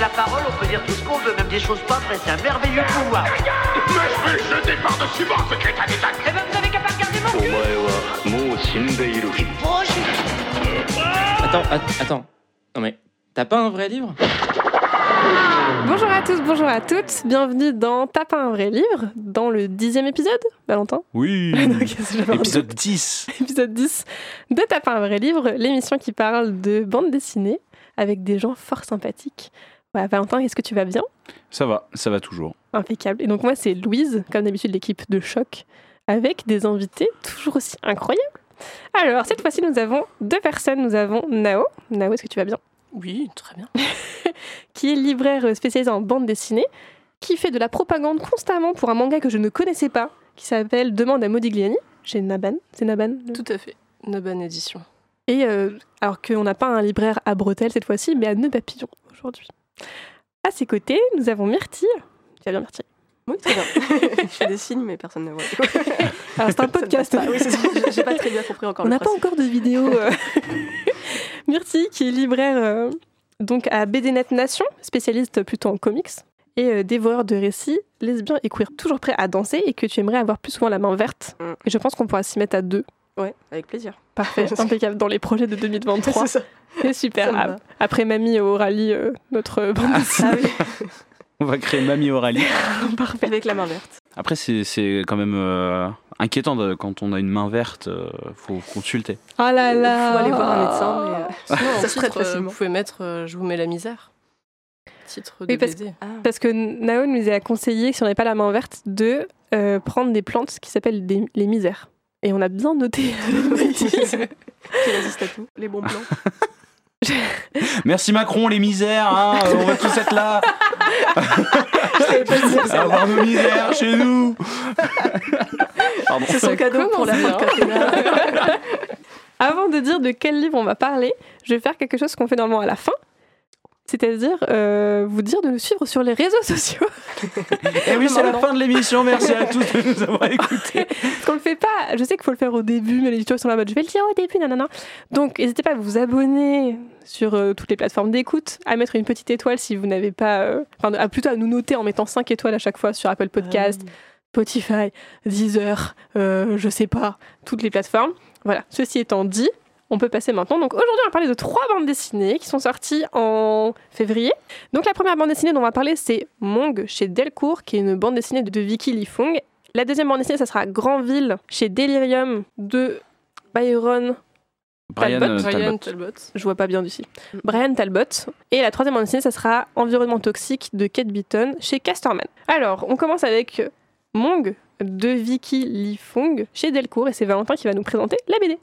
la parole, on peut dire tout ce qu'on veut, même des choses pas vraies. C'est un merveilleux pouvoir. Mais je vais le jeter par-dessus bord, ce crétin d'état Eh ben, vous avez qu'à pas regarder mon cul. Attends, att- attends. Non mais, t'as pas un vrai livre? Bonjour à tous, bonjour à toutes, bienvenue dans T'as pas un vrai livre, dans le dixième épisode, Valentin? Oui Épisode 10 épisode 10 de T'as pas un vrai livre, l'émission qui parle de bande dessinée avec des gens fort sympathiques. Voilà, Valentin, est-ce que tu vas bien? Ça va, ça va toujours. Impeccable. Et donc moi, c'est Louise, comme d'habitude, l'équipe de Choc, avec des invités toujours aussi incroyables. Alors, cette fois-ci, nous avons deux personnes. Nous avons Nao. Nao, est-ce que tu vas bien? Oui, très bien. Qui est libraire spécialisé en bande dessinée, qui fait de la propagande constamment pour un manga que je ne connaissais pas, qui s'appelle Demande à Modigliani, chez Naban. C'est Naban le- Tout à fait. Noban édition. Et euh, alors qu'on n'a pas un libraire à Bretelles cette fois-ci, mais à Nœud Papillon aujourd'hui. À ses côtés, nous avons Myrtille. Tu vas bien, Myrtille? Oui, très bien. je fais des signes, mais personne ne voit. Alors, c'est un podcast. oui, c'est ça. J'ai pas très bien compris encore On n'a pas encore de vidéo. euh. Myrtille, qui est libraire euh, donc à BDNet Nation, spécialiste plutôt en comics, et euh, dévoreur de récits, lesbien et queer, toujours prêt à danser et que tu aimerais avoir plus souvent la main verte. Mm. Et je pense qu'on pourra s'y mettre à deux. Ouais, avec plaisir. Parfait, impeccable dans les projets de 2023. C'est ça. C'est super. Ça Ah. Après Mamie au rallye, euh, notre bande dessinée. Ah oui, On va créer Mamie Aurélie. Parfait. avec la main verte. Après, c'est c'est quand même euh, inquiétant de- quand on a une main verte, euh, faut consulter. Oh là là Faut aller voir un médecin, mais euh, Sinon, ça titre, traite euh, facilement. Vous pouvez mettre euh, Je vous mets la misère. Titre de Oui, parce BD. Parce que Nao nous a conseillé, si on n'avait pas la main verte, de euh, prendre des plantes qui s'appellent les misères. Et on a bien noté. Qui résiste à tout. Les bons plans. Merci Macron, les misères, hein, euh, on va tous être là. Avoir nos misères chez nous. C'est son cadeau pour la fin de. Avant de dire de quel livre on va parler, je vais faire quelque chose qu'on fait normalement à la fin. C'est-à-dire euh, vous dire de nous suivre sur les réseaux sociaux. Et oui, c'est la fin de l'émission. Merci à tous de nous avoir écoutés. Parce qu'on le fait pas. Je sais qu'il faut le faire au début, mais les éditeurs sont là en mode je vais le dire au début, nanana. Donc n'hésitez pas à vous abonner sur euh, toutes les plateformes d'écoute, à mettre une petite étoile si vous n'avez pas. euh, Enfin, à plutôt à nous noter en mettant 5 étoiles à chaque fois sur Apple Podcast, Spotify, Deezer, je sais pas, toutes les plateformes. Voilà, ceci étant dit, on peut passer maintenant. Donc aujourd'hui, on va parler de trois bandes dessinées qui sont sorties en février. Donc la première bande dessinée dont on va parler, c'est Mong chez Delcourt, qui est une bande dessinée de Vicky Lifung. La deuxième bande dessinée, ça sera Grandville chez Delirium de Byron. Brian Talbot. euh, Brian Talbot. Talbot. Je vois pas bien d'ici. Brian Talbot. Et la troisième bande dessinée, ça sera Environnement toxique de Kate Beaton chez Casterman. Alors, on commence avec Mong de Vicky Lifung chez Delcourt et c'est Valentin qui va nous présenter la BD.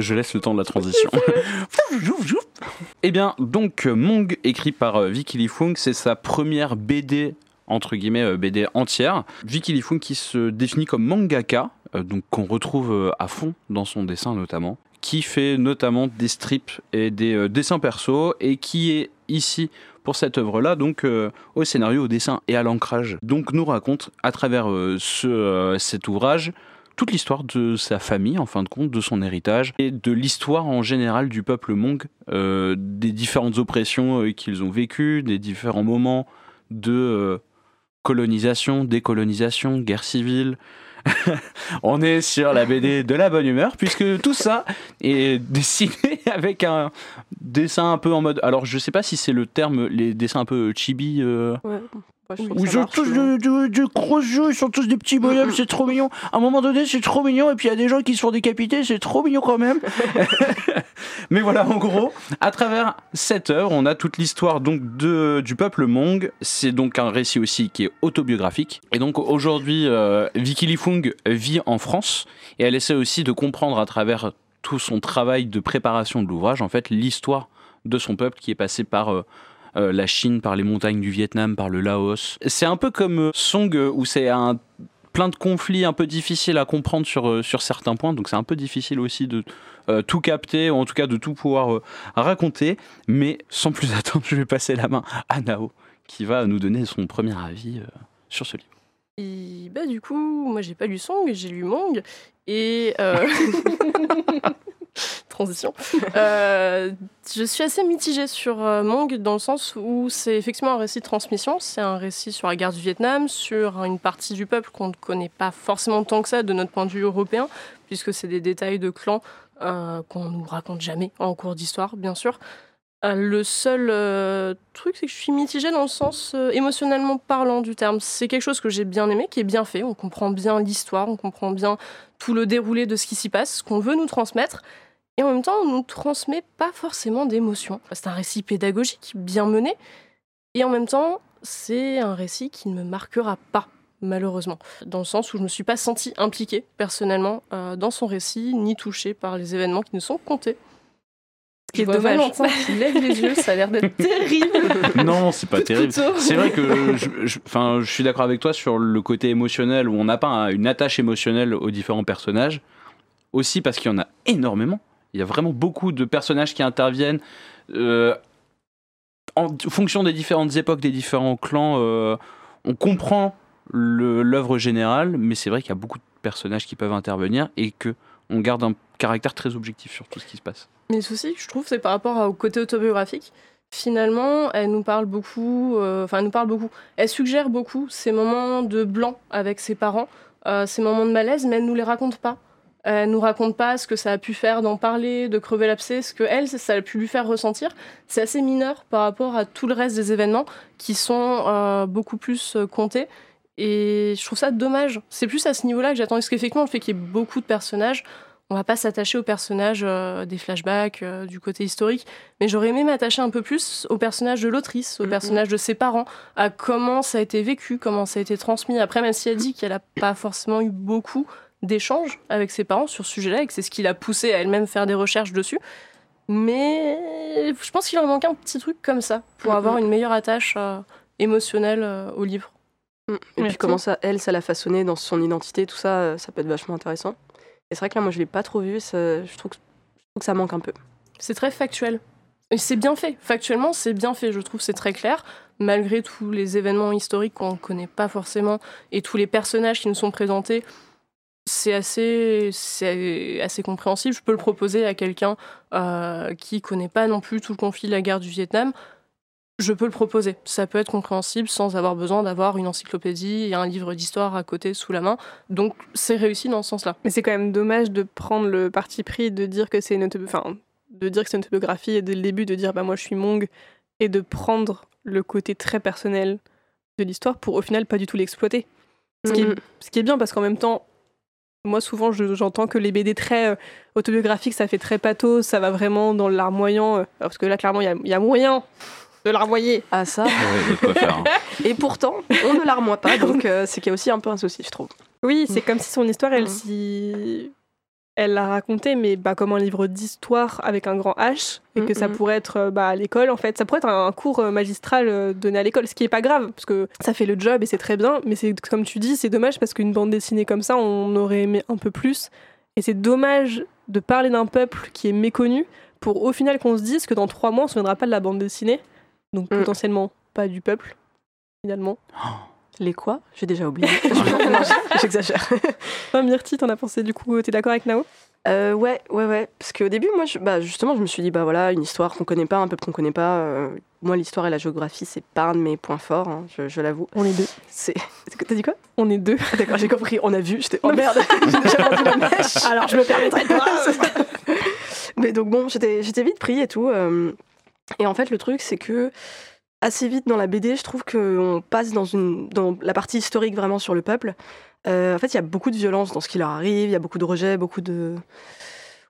Je laisse le temps de la transition. eh bien, donc, euh, Mong, écrit par euh, Vicky Lifung, c'est sa première BD, entre guillemets, euh, BD entière. Vicky Lifung qui se définit comme mangaka, donc qu'on retrouve à fond dans son dessin notamment, qui fait notamment des strips et des dessins perso, et qui est ici pour cette œuvre-là, donc euh, au scénario, au dessin et à l'ancrage. Donc nous raconte à travers euh, ce, euh, cet ouvrage toute l'histoire de sa famille, en fin de compte, de son héritage, et de l'histoire en général du peuple mong, euh, des différentes oppressions euh, qu'ils ont vécues, des différents moments de euh, colonisation, décolonisation, guerre civile. On est sur la BD de la bonne humeur, puisque tout ça est dessiné avec un dessin un peu en mode... Alors je sais pas si c'est le terme, les dessins un peu chibi... Moi, je ils ont tous de, de- de gros yeux, ils sont tous des petits bonhommes, c'est trop mignon. À un moment donné, c'est trop mignon, et puis il y a des gens qui se font décapiter, c'est trop mignon quand même. Mais voilà, en gros, à travers cette œuvre, on a toute l'histoire donc de, du peuple Mong. C'est donc un récit aussi qui est autobiographique. Et donc aujourd'hui, euh, Vicky Lifung vit en France, et elle essaie aussi de comprendre à travers tout son travail de préparation de l'ouvrage, en fait, l'histoire de son peuple qui est passé par euh, euh, la Chine, par les montagnes du Vietnam, par le Laos. C'est un peu comme euh, Song, euh, où c'est un plein de conflits un peu difficiles à comprendre sur, sur certains points, donc c'est un peu difficile aussi de euh, tout capter, ou en tout cas de tout pouvoir euh, raconter. Mais sans plus attendre, je vais passer la main à Nao, qui va nous donner son premier avis euh, sur ce livre. Et bah, du coup, moi j'ai pas lu Song, j'ai lu Mong. Et. Transition. Euh, Je suis assez mitigée sur euh, Mong dans le sens où c'est effectivement un récit de transmission. C'est un récit sur la guerre du Vietnam, sur une partie du peuple qu'on ne connaît pas forcément tant que ça de notre point de vue européen, puisque c'est des détails de clans euh, qu'on nous raconte jamais en cours d'histoire, bien sûr. Euh, le seul truc, c'est que je suis mitigée dans le sens émotionnellement parlant du terme. C'est quelque chose que j'ai bien aimé, qui est bien fait. On comprend bien l'histoire, on comprend bien tout le déroulé de ce qui s'y passe, ce qu'on veut nous transmettre. Et en même temps, on nous transmet pas forcément d'émotions. C'est un récit pédagogique, bien mené. Et en même temps, c'est un récit qui ne me marquera pas, malheureusement. Dans le sens où je ne me suis pas sentie impliquée, personnellement, euh, dans son récit, ni touchée par les événements qui nous sont comptés. Ce qui est dommage. Valentin qui lève les yeux, ça a l'air d'être terrible. Non, c'est pas terrible. C'est vrai que je, je- enfin, je suis d'accord avec toi sur le côté émotionnel où on n'a pas un- une attache émotionnelle aux différents personnages. Aussi parce qu'il y en a énormément. Il y a vraiment beaucoup de personnages qui interviennent euh, en fonction des différentes époques, des différents clans. euh, on comprend l'œuvre générale, mais c'est vrai qu'il y a beaucoup de personnages qui peuvent intervenir et que on garde un caractère très objectif sur tout ce qui se passe. Mais le souci, je trouve, c'est par rapport au côté autobiographique. Finalement, elle nous parle beaucoup, euh, enfin, elle nous parle beaucoup. Elle suggère beaucoup ces moments de blanc avec ses parents, ces moments de malaise, mais elle nous les raconte pas. Elle nous raconte pas ce que ça a pu faire d'en parler, de crever l'abcès, ce que elle, ça a pu lui faire ressentir. C'est assez mineur par rapport à tout le reste des événements qui sont euh, beaucoup plus euh, comptés. Et je trouve ça dommage. C'est plus à ce niveau-là que j'attends. Parce qu'effectivement, le fait qu'il y ait beaucoup de personnages, on va pas s'attacher aux personnages euh, des flashbacks, euh, du côté historique, mais j'aurais aimé m'attacher un peu plus au personnage de l'autrice, au personnage de ses parents, à comment ça a été vécu, comment ça a été transmis. Après, même si elle dit qu'elle a pas forcément eu beaucoup d'échanges avec ses parents sur ce sujet-là, et que c'est ce qui l'a poussée à elle-même faire des recherches dessus, mais je pense qu'il aurait manqué un petit truc comme ça pour avoir une meilleure attache euh, émotionnelle euh, au livre. Mm. Et Merci. puis comment ça, elle, ça l'a façonné dans son identité, tout ça, euh, ça peut être vachement intéressant. Et c'est vrai que là, moi, je l'ai pas trop vu, et ça- je, trouve que, je trouve que ça manque un peu. C'est très factuel. Et c'est bien fait. Factuellement, c'est bien fait. Je trouve c'est très clair, malgré tous les événements historiques qu'on ne connaît pas forcément et tous les personnages qui nous sont présentés. C'est assez, assez compréhensible. Je peux le proposer à quelqu'un euh, qui connaît pas non plus tout le conflit de la guerre du Vietnam. Je peux le proposer. Ça peut être compréhensible sans avoir besoin d'avoir une encyclopédie et un livre d'histoire à côté sous la main. Donc c'est réussi dans ce sens-là. Mais c'est quand même dommage de prendre le parti pris de dire que c'est une enfin, de dire que c'est une autobiographie et dès le début de dire bah moi je suis Mong et de prendre le côté très personnel de l'histoire pour au final pas du tout l'exploiter. Ce, Mhm. ce qui est bien parce qu'en même temps moi souvent je- j'entends que les BD très euh, autobiographiques ça fait très pathos, ça va vraiment dans le larmoyant euh, parce que là clairement il y a, il y a moyen de larmoyer. Ah ça Ouais, faire, hein. Et pourtant, on ne l'armoie pas, donc euh, c'est qu'il y a aussi un peu un souci, je trouve. Oui, c'est comme si son histoire, elle Mhm. s'y... Elle l'a raconté, mais bah, comme un livre d'histoire avec un grand H, et que ça pourrait être euh, bah, à l'école, en fait. Ça pourrait être un, un cours euh, magistral euh, donné à l'école, ce qui est pas grave, parce que ça fait le job et c'est très bien, mais c'est comme tu dis, c'est dommage parce qu'une bande dessinée comme ça, on aurait aimé un peu plus. Et c'est dommage de parler d'un peuple qui est méconnu pour au final qu'on se dise que dans trois mois, on se souviendra pas de la bande dessinée, donc Mhm. potentiellement pas du peuple, finalement. Les quoi? J'ai déjà oublié. J'exagère. Toi, Myrti, t'en as pensé du coup T'es d'accord avec Nao? Euh, ouais, ouais, ouais. Parce qu'au début, moi, je- bah, justement, je me suis dit, bah voilà, une histoire qu'on connaît pas, un peuple qu'on connaît pas. euh, moi, l'histoire et la géographie, c'est pas un de mes points forts, hein, je, je l'avoue. On est deux. C'est. T'as dit quoi? On est deux. Ah, D'accord, j'ai compris. On a vu. J'étais. Oh merde J'ai déjà perdu la mèche Alors, je me permettrai de. Mais donc bon, j'étais j'étais vite pris et tout. euh, et en fait, le truc, c'est que assez vite dans la BD, je trouve qu'on passe dans, la partie historique vraiment sur le peuple. Euh, en fait, il y a beaucoup de violence dans ce qui leur arrive, il y a beaucoup de rejets, beaucoup de.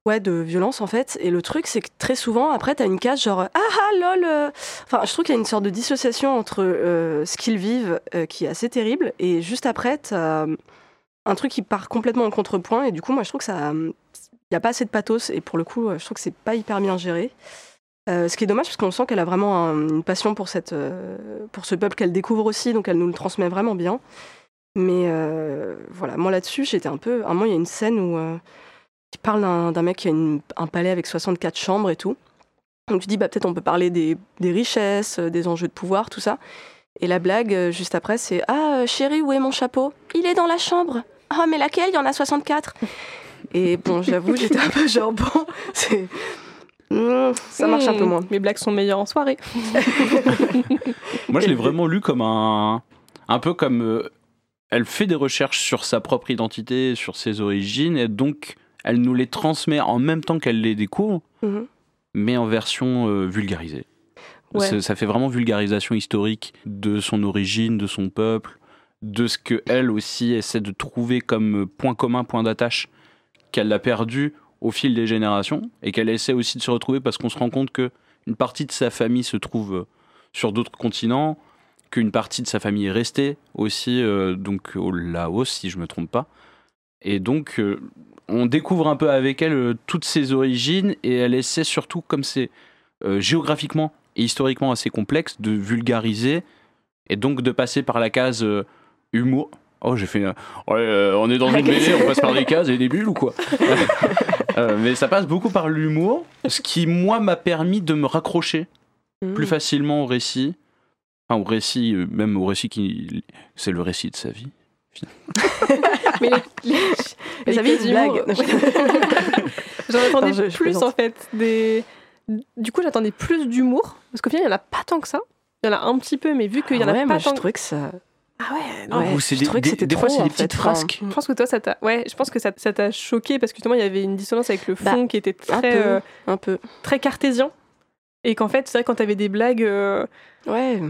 Violence en fait. Et le truc, c'est que très souvent, après, t'as une case genre Ah ah lol euh. Enfin, je trouve qu'il y a une sorte de dissociation entre euh, ce qu'ils vivent, qui est assez terrible, et juste après, t'as un truc qui part complètement en contrepoint. Et du coup, moi, je trouve que ça. Il n'y a pas assez de pathos, et pour le coup, je trouve que c'est pas hyper bien géré. Euh, ce qui est dommage, parce qu'on sent qu'elle a vraiment un- une passion pour, cette, euh, pour ce peuple qu'elle découvre aussi, donc elle nous le transmet vraiment bien. Mais euh, voilà, moi là-dessus, j'étais un peu. À un moment, il y a une scène où il parle d'un mec qui a un palais avec 64 chambres et tout. Donc tu dis, bah, peut-être on peut parler des, richesses, des enjeux de pouvoir, tout ça. Et la blague, juste après, c'est Ah, chérie, où est mon chapeau? Il est dans la chambre. Ah, mais laquelle? Il y en a 64. Et bon, j'avoue, j'étais un peu genre, bon. Hmm, ça marche un peu Hmm, moins. Mes blagues sont meilleures en soirée. Moi, je l'ai vraiment lu comme un. Un peu comme. euh, elle fait des recherches sur sa propre identité, sur ses origines, et donc elle nous les transmet en même temps qu'elle les découvre, Mhm. mais en version euh, vulgarisée. Ouais. C'est- Ça fait vraiment vulgarisation historique de son origine, de son peuple, de ce que elle aussi essaie de trouver comme point commun, point d'attache qu'elle a perdu au fil des générations et qu'elle essaie aussi de se retrouver parce qu'on se rend compte que une partie de sa famille se trouve euh, sur d'autres continents, qu'une partie de sa famille est restée aussi euh, donc au Laos si je me trompe pas. Et donc euh, on découvre un peu avec elle euh, toutes ses origines et elle essaie surtout comme c'est géographiquement et historiquement assez complexe de vulgariser et donc de passer par la case humour. Oh, j'ai fait. ouais, on est dans une BD, on passe par des cases et des bulles ou quoi? Euh, Mais ça passe beaucoup par l'humour, ce qui, moi, m'a permis de me raccrocher Hmm. plus facilement au récit. Enfin, au récit, euh, même au récit qui. C'est le récit de sa vie. Mais les, les, Les avis, cases une blague. d'humour- J'en attendais Non, je- je plus en fait. Des... Du coup, j'attendais plus d'humour. Parce qu'au final, il n'y en a pas tant que ça. Il y en a un petit peu, mais vu qu'il y en Ah a ouais, pas moi, je tant que trouvais que ça. Ah ouais, non. Ouais, je des, trouvais que des- c'était des fois, c'est des petites fait. Enfin, frasques. Je pense que toi, ça t'a. Ouais, je pense que ça ça t'a choqué parce que justement, il y avait une dissonance avec le fond Bah, qui était Un très, peu. euh, Un peu. très cartésien. Et qu'en fait, c'est vrai, quand t'avais des blagues, euh, Ouais,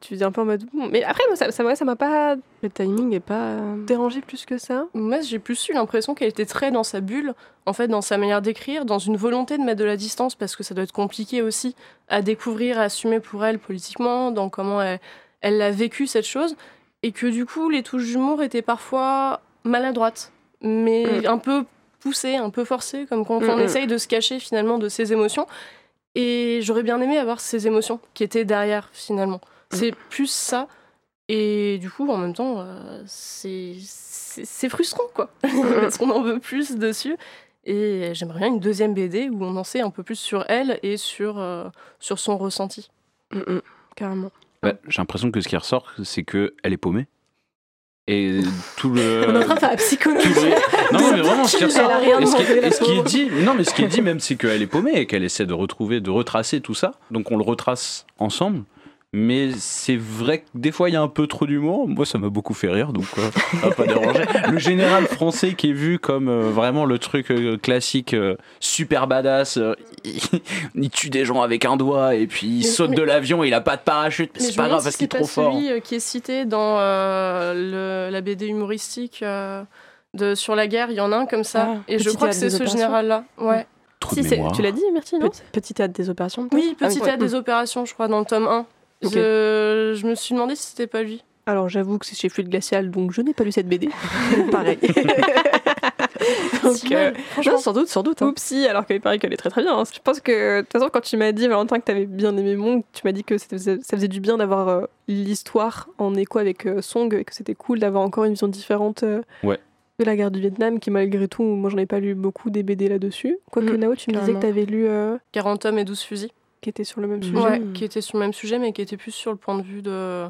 tu faisais un peu en mode. Mais après, moi, ça, ça, ouais, ça m'a pas le timing est pas. euh, dérangé plus que ça. Moi, j'ai plus eu l'impression qu'elle était très dans sa bulle, en fait, dans sa manière d'écrire, dans une volonté de mettre de la distance, parce que ça doit être compliqué aussi à découvrir, à assumer pour elle politiquement, dans comment elle, elle a vécu cette chose, et que du coup, les touches d'humour étaient parfois maladroites, mais Mm. un peu poussées, un peu forcées, comme quand Mm, on mm. essaye de se cacher finalement de ses émotions. Et j'aurais bien aimé avoir ces émotions qui étaient derrière finalement. C'est plus ça. Et du coup, en même temps, euh, c'est frustrant, quoi. Parce qu'on en veut plus dessus. Et j'aimerais bien une deuxième BD où on en sait un peu plus sur elle et sur, euh, sur son ressenti. mm, mm, Carrément. Bah, J'ai l'impression que ce qui ressort, c'est qu'elle est paumée. Et tout le. On est en train de faire la psychologie. Non, mais vraiment, ce qui ressort. Et ce qui, demandé, la et ce qui est pauvre. dit, non, mais ce qui est dit même, c'est qu'elle est paumée et qu'elle essaie de retrouver, de retracer tout ça. Donc on le retrace ensemble. Mais c'est vrai que des fois il y a un peu trop d'humour. Moi ça m'a beaucoup fait rire, donc euh, ça pas dérangé. Le général français qui est vu comme euh, vraiment le truc euh, classique, euh, super badass, euh, il, il tue des gens avec un doigt et puis il Mais- saute mais- de l'avion, il a pas de parachute, mais Mais c'est pas me grave parce qu'il est c'est trop fort. celui euh, qui est cité dans euh, le- la BD humoristique euh, de, sur la guerre. Il y en a un comme ça. Ah, et je crois que c'est ce opérations. général-là. Ouais. Trop Si, de c'est- mémoire. tu l'as dit, Myrtille, non Petit, théâtre des opérations. Oui, Ah Petit oui. théâtre des opérations, je crois, dans le tome 1. Ok. Je, je me suis demandé si c'était pas lui. Alors, j'avoue que c'est chez Fluide Glacial, donc je n'ai pas lu cette BD. Pareil. Donc, euh, non, sans doute, sans doute. hein. Oupsie, alors qu'il paraît qu'elle est très très bien. hein. Je pense que, de toute façon, quand tu m'as dit, Valentin, que tu avais bien aimé Monk, tu m'as dit que ça faisait du bien d'avoir euh, l'histoire en écho avec euh, Song et que c'était cool d'avoir encore une vision différente euh, Ouais. de la guerre du Vietnam, qui malgré tout, moi j'en ai pas lu beaucoup des BD là-dessus. Quoique Mm, Nao, tu me disais que carrément. tu avais lu euh, 40 hommes et 12 fusils. Qui était sur le même sujet. Ouais, Mhm. qui était sur le même sujet, mais qui était plus sur le point de vue de,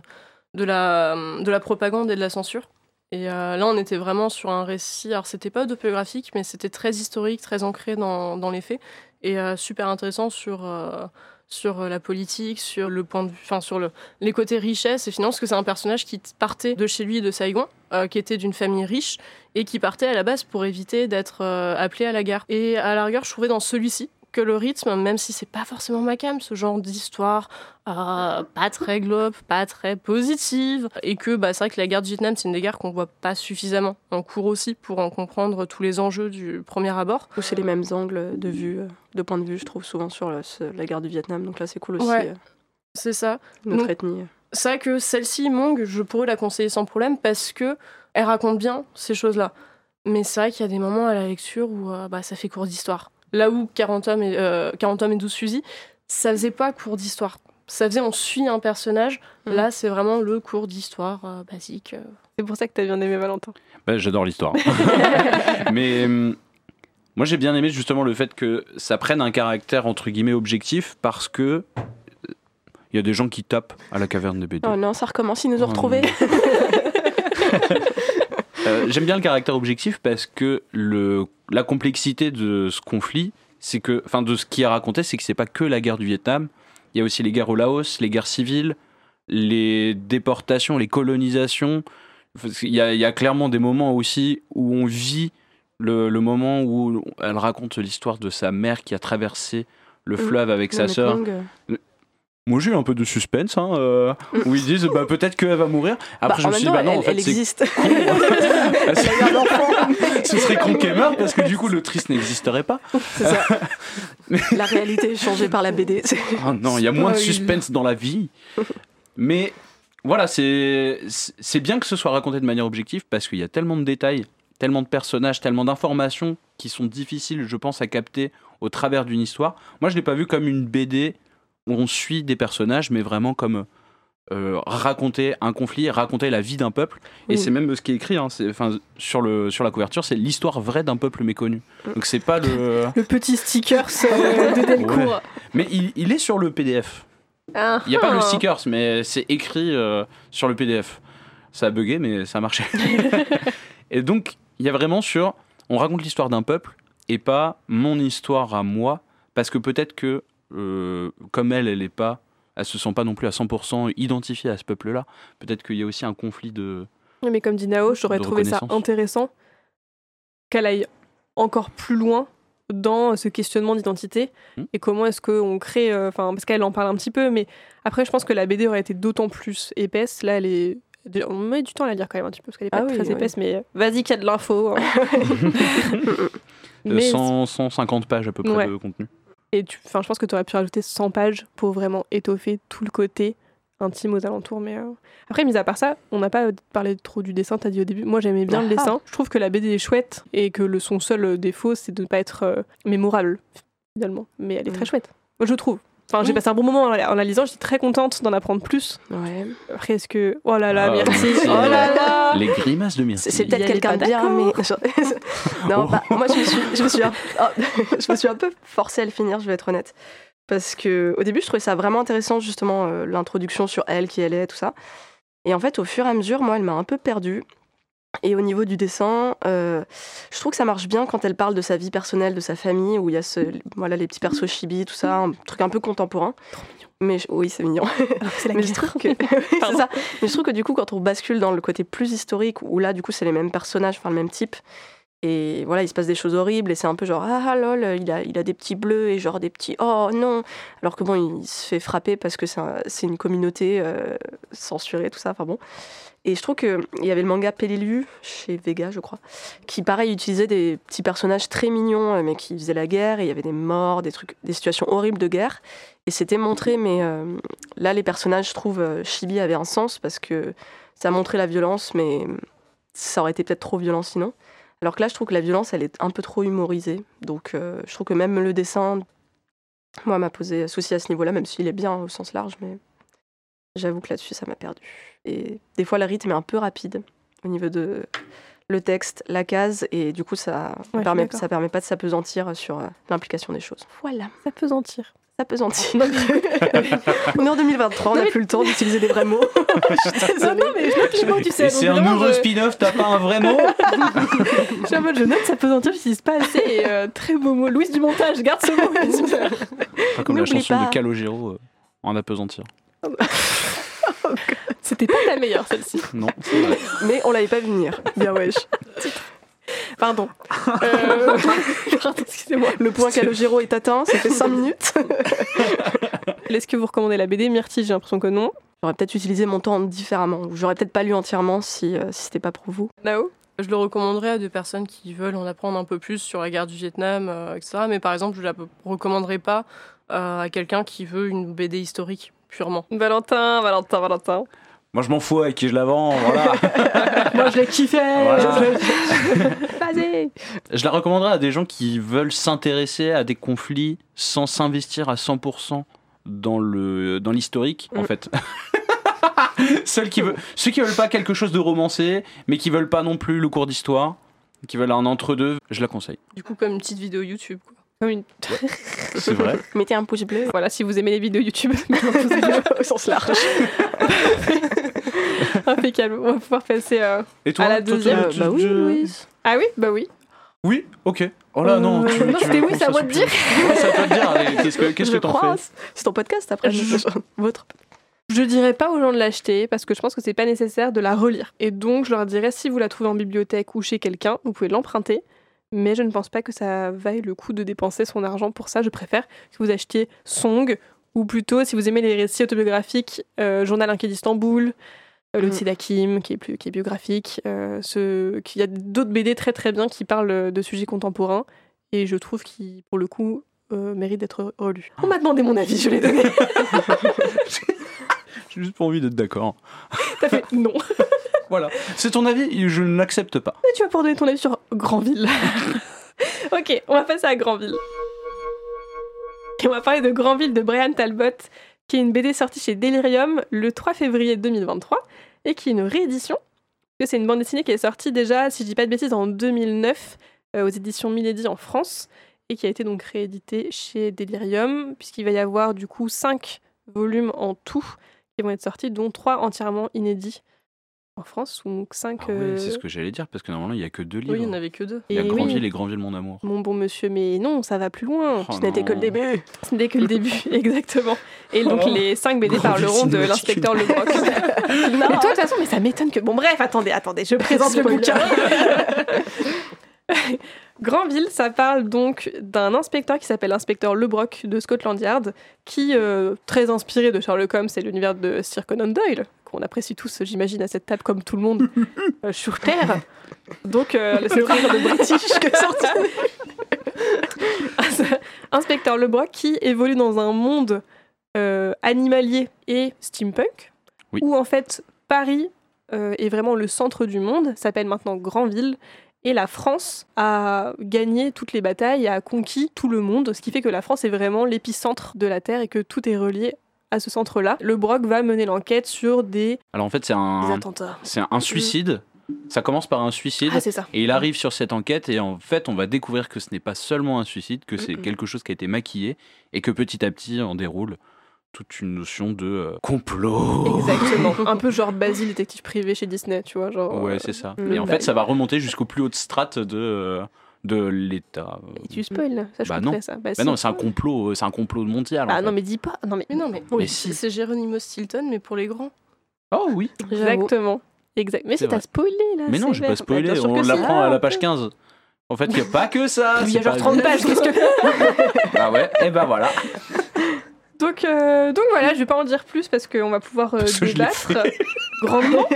de, la, de la propagande et de la censure. Et euh, là, on était vraiment sur un récit. Alors, c'était pas autobiographique, mais c'était très historique, très ancré dans, dans les faits. Et euh, super intéressant sur, euh, sur la politique, sur le point de vue, enfin, sur le, les côtés richesse et finance, parce que c'est un personnage qui partait de chez lui, de Saigon, euh, qui était d'une famille riche, et qui partait à la base pour éviter d'être euh, appelé à la guerre. Et à la rigueur, je trouvais dans celui-ci que le rythme, même si c'est pas forcément ma cam, ce genre d'histoire euh, pas très globe, pas très positive, et que bah, c'est vrai que la guerre du Vietnam, c'est une des guerres qu'on voit pas suffisamment en cours aussi pour en comprendre tous les enjeux du premier abord. Ou c'est les mêmes angles de vue, euh, de point de vue, je trouve, souvent sur la guerre du Vietnam. Donc là, c'est cool aussi, Ouais. euh, C'est ça. notre Donc- ethnie. C'est vrai que celle-ci, Mong, je pourrais la conseiller sans problème parce que elle raconte bien ces choses-là. Mais c'est vrai qu'il y a des moments à la lecture où euh, bah, ça fait cours d'histoire. Là où 40 hommes, et, euh, 40 hommes et 12 fusils, ça faisait pas cours d'histoire. Ça faisait on suit un personnage. Mhm. Là, c'est vraiment le cours d'histoire euh, basique. euh. C'est pour ça que tu as bien aimé Valentin. Bah, J'adore l'histoire. Mais moi j'ai bien aimé justement le fait que ça prenne un caractère entre guillemets objectif parce que il y a des gens qui tapent à la caverne des BD. Oh non, ça recommence, ils nous ont Oh retrouvés. Euh, J'aime bien le caractère objectif parce que le, la complexité de ce conflit, c'est que, enfin, de ce qui est raconté, c'est que c'est pas que la guerre du Vietnam. Il y a aussi les guerres au Laos, les guerres civiles, les déportations, les colonisations. Il y a, il y a clairement des moments aussi où on vit le, le moment où elle raconte l'histoire de sa mère qui a traversé le Mhm. fleuve avec sa sœur. Moi j'ai eu un peu de suspense, hein, euh, où ils disent bah, peut-être qu'elle va mourir. Après Bah, je me suis dit bah non, elle, en fait elle existe. con. Elle a eu un enfant. Ce serait con qu'elle meure parce que du coup l'autrice n'existerait pas. C'est ça. La réalité est changée par la BD. Oh non, il y a moins de suspense dans la vie. Mais voilà, c'est bien que ce soit raconté de manière objective parce qu'il y a tellement de détails, tellement de personnages, tellement d'informations qui sont difficiles, je pense, à capter au travers d'une histoire. Moi, je l'ai pas vu comme une BD on suit des personnages, mais vraiment comme euh, raconter un conflit, raconter la vie d'un peuple. Et c'est même ce qui est écrit, hein, sur, le, sur la couverture, c'est l'histoire vraie d'un peuple méconnu. Donc c'est pas le... Le petit sticker euh, de Delcourt. Mais il, il est sur le PDF. Ah, Il n'y a pas le stickers, mais c'est écrit euh, sur le PDF. Ça a bugué, mais ça a marché. et donc, il y a vraiment sur. On raconte l'histoire d'un peuple et pas mon histoire à moi, parce que peut-être que, comme elle, elle est pas. Elle se sent pas non plus à 100% identifiée à ce peuple-là. Peut-être qu'il y a aussi un conflit de. Mais comme dit Nao, j'aurais trouvé ça intéressant qu'elle aille encore plus loin dans ce questionnement d'identité Hmm. et comment est-ce qu'on crée. euh, Enfin, parce qu'elle en parle un petit peu, mais après, je pense que la BD aurait été d'autant plus épaisse. Là, elle est. On met du temps à la lire quand même un petit peu parce qu'elle est pas Ah oui, très oui. épaisse, mais vas-y qu'il y a de l'info. hein. de mais 100, 150 pages à peu près Ouais. de contenu. Et tu, je pense que tu aurais pu rajouter 100 pages pour vraiment étoffer tout le côté intime aux alentours. Mais euh, après, mis à part ça, on n'a pas parlé trop du dessin. T'as dit au début. Moi, j'aimais bien le Ah. dessin. Je trouve que la BD est chouette et que le, son seul défaut, c'est de ne pas être euh, mémorable finalement. Mais elle est très chouette. Je trouve. Enfin, j'ai Oui. passé un bon moment en la, en la lisant. J'étais très contente d'en apprendre plus. Ouais. Après, est-ce que oh là là, Ah. Oh là là. Les grimaces de Myrtille. C'est peut-être quelqu'un de bien, mais. non, Oh. bah, moi, je me, suis, je, me suis un... oh, je me suis un peu forcée à le finir, je vais être honnête. Parce que au début, je trouvais ça vraiment intéressant, justement, euh, l'introduction sur elle, qui elle est, tout ça. Et en fait, au fur et à mesure, moi, elle m'a un peu perdue. Et au niveau du dessin, euh, je trouve que ça marche bien quand elle parle de sa vie personnelle, de sa famille, où il y a ce, voilà, les petits persos chibi, tout ça, un truc un peu contemporain. Mais je- oui, c'est mignon. C'est la Mais je trouve que ça. Mais je trouve que du coup, quand on bascule dans le côté plus historique, où là, du coup, c'est les mêmes personnages, enfin le même type, et voilà, il se passe des choses horribles, et c'est un peu genre ah lol, il a, il a des petits bleus et genre des petits oh non, alors que bon, il se fait frapper parce que c'est un- c'est une communauté euh, censurée, tout ça. Enfin bon. Et je trouve que il y avait le manga Pelelu chez Vega, je crois, qui pareil utilisait des petits personnages très mignons, euh, mais qui faisaient la guerre. Et il y avait des morts, des trucs, des situations horribles de guerre. Et c'était montré, mais euh, là, les personnages, je trouve, euh, Chibi avait un sens parce que ça montrait la violence, mais ça aurait été peut-être trop violent sinon. Alors que là, je trouve que la violence, elle est un peu trop humorisée. Donc, je trouve que même le dessin, moi, m'a posé souci à ce niveau-là, même s'il est bien au sens large, mais j'avoue que là-dessus, ça m'a perdu. Et des fois, le rythme est un peu rapide au niveau de le texte, la case, et du coup, ça je suis permet, d'accord. ça permet pas de s'apesantir sur euh, l'implication des choses. Voilà, sentir. s'apesantir. on est en 2023, on n'a plus le temps d'utiliser des vrais mots. je suis désolée. Non, mais je note les mots, tu sais. Et donc c'est un heureux je- spin-off, t'as pas un vrai mot Je suis en mode, je note, ça peut sentir, j'utilise pas assez. Et, euh, très beau mot. Louise du montage, garde ce mot. Pas comme la chanson pas. de Calogero euh, en apesantir. C'était pas la meilleure, celle-ci. Non, c'est vrai. Mais on l'avait pas vu venir. Bien wesh. Pardon. Euh, Excusez-moi. Le point Calogero est atteint, ça fait 5 minutes. Est-ce que vous recommandez la BD Myrtille J'ai l'impression que non. J'aurais peut-être utilisé mon temps différemment. ou J'aurais peut-être pas lu entièrement si, euh, si c'était pas pour vous. Nao Je le recommanderais à des personnes qui veulent en apprendre un peu plus sur la guerre du Vietnam, euh, etc. Mais par exemple, je la recommanderais pas euh, à quelqu'un qui veut une BD historique purement. Valentin, Valentin, Valentin. Moi, je m'en fous avec qui je la vends, voilà. Moi, je l'ai kiffé. Voilà. Vas-y. Je la recommanderais à des gens qui veulent s'intéresser à des conflits sans s'investir à 100% dans le dans l'historique, en Mm. fait. Ceux qui veulent, ceux qui veulent pas quelque chose de romancé, mais qui veulent pas non plus le cours d'histoire, qui veulent un entre-deux, je la conseille. Du coup, comme une petite vidéo YouTube. Quoi. Comme une- C'est vrai. Mettez un pouce bleu Voilà, si vous aimez les vidéos YouTube, mettez un pouce bleu. au sens large. impeccable. On va pouvoir passer. euh, Et toi, À la toi, deuxième, toi, Euh, bah oui, Louise. Ah oui Bah oui. Oui, ok. Oh là non, Euh, tu, non, c'était oui, de occupe Oui, c'est à toi de dire. allez, Qu'est-ce que qu'est-ce que t'en fais C'est ton podcast après. Je- Votre. Je dirais pas aux gens de l'acheter parce que je pense que c'est pas nécessaire de la relire. Et donc, je leur dirais si vous la trouvez en bibliothèque ou chez quelqu'un, vous pouvez l'emprunter. Mais je ne pense pas que ça vaille le coup de dépenser son argent pour ça. Je préfère que vous achetiez Song ou plutôt, si vous aimez les récits autobiographiques, euh, Journal inquiet d'Istanbul, euh, Le Mm. Tsid Hakim, qui est, plus, qui est biographique. Euh, ce, qu'il y a d'autres BD très très bien qui parlent de sujets contemporains. Et je trouve qu'ils, pour le coup, euh, méritent d'être relus. On m'a demandé mon avis, je l'ai donné. J'ai juste pas envie d'être d'accord. T'as fait non. Voilà. C'est ton avis, je ne l'accepte pas. Mais tu vas pouvoir donner ton avis sur Granville. ok, on va passer à Granville. Et on va parler de Granville de Brian Talbot, qui est une BD sortie chez Delirium le 3 février 2023 et qui est une réédition. C'est une bande dessinée qui est sortie déjà, si je dis pas de bêtises, en 2009 euh, aux éditions Milady en France et qui a été donc rééditée chez Delirium, puisqu'il va y avoir du coup 5 volumes en tout qui vont être sortis, dont 3 entièrement inédits en France, donc 5 Ah ouais, c'est ce que j'allais dire, parce que normalement, il n'y a que deux livres. Oui, il n'y en avait que deux. Il y a Et oui. Et Grandville, mon amour. Mon bon monsieur, mais non, ça va plus loin. Oh Ce n'était que le début. Ce n'est que le début, exactement. Et donc Oh. les 5 BD Grand parleront de l'inspecteur Le Broc. Non. Mais toi, de toute façon, mais ça m'étonne que. Bon, bref, attendez, attendez, je présente le bouquin. Granville, ça parle donc d'un inspecteur qui s'appelle l'inspecteur Le Broc de Scotland Yard, qui, euh, très inspiré de Sherlock Holmes et l'univers de Sir Conan Doyle, qu'on apprécie tous, j'imagine, à cette table comme tout le monde euh, sur Terre. Donc, euh, c'est rire de British que sorti. inspecteur Le Broc qui évolue dans un monde euh, animalier et steampunk, Oui. où en fait Paris euh, est vraiment le centre du monde, s'appelle maintenant Grandville, et la France a gagné toutes les batailles a conquis tout le monde, ce qui fait que la France est vraiment l'épicentre de la Terre et que tout est relié à ce centre-là. Le Broc va mener l'enquête sur des, Alors en fait, c'est un, c'est un suicide. Ça commence par un suicide. Ah, c'est ça. Et il arrive sur cette enquête et en fait, on va découvrir que ce n'est pas seulement un suicide, que c'est Mm-mm. quelque chose qui a été maquillé et que petit à petit, on déroule toute une notion de euh, complot. Exactement. Un peu genre Basile, détective privé chez Disney, tu vois. Genre, Ouais, euh, c'est ça. Et en fait, ça va remonter jusqu'aux plus hautes strates de, euh, de l'État. Et tu spoil, ça je Bah non. ça. Bah, Bah si. non, c'est un complot, c'est un complot mondial. Ah fait. non, mais dis pas. Non, mais, Mais non, mais, Mais si. c'est Geronimo Stilton, mais pour les grands. Oh oui. Exactement. Exact. Mais C'est si t'as spoilé là. Mais non, j'ai pas spoilé, Bah, on l'apprend à Ah, la page 15. En fait, il n'y a pas que ça. Il y a genre pas 30 juste- pages, qu'est-ce que. Ah ouais, et ben voilà. Donc, euh, donc voilà, je vais pas en dire plus parce qu'on va pouvoir euh, Parce que je l'ai débattre grandement.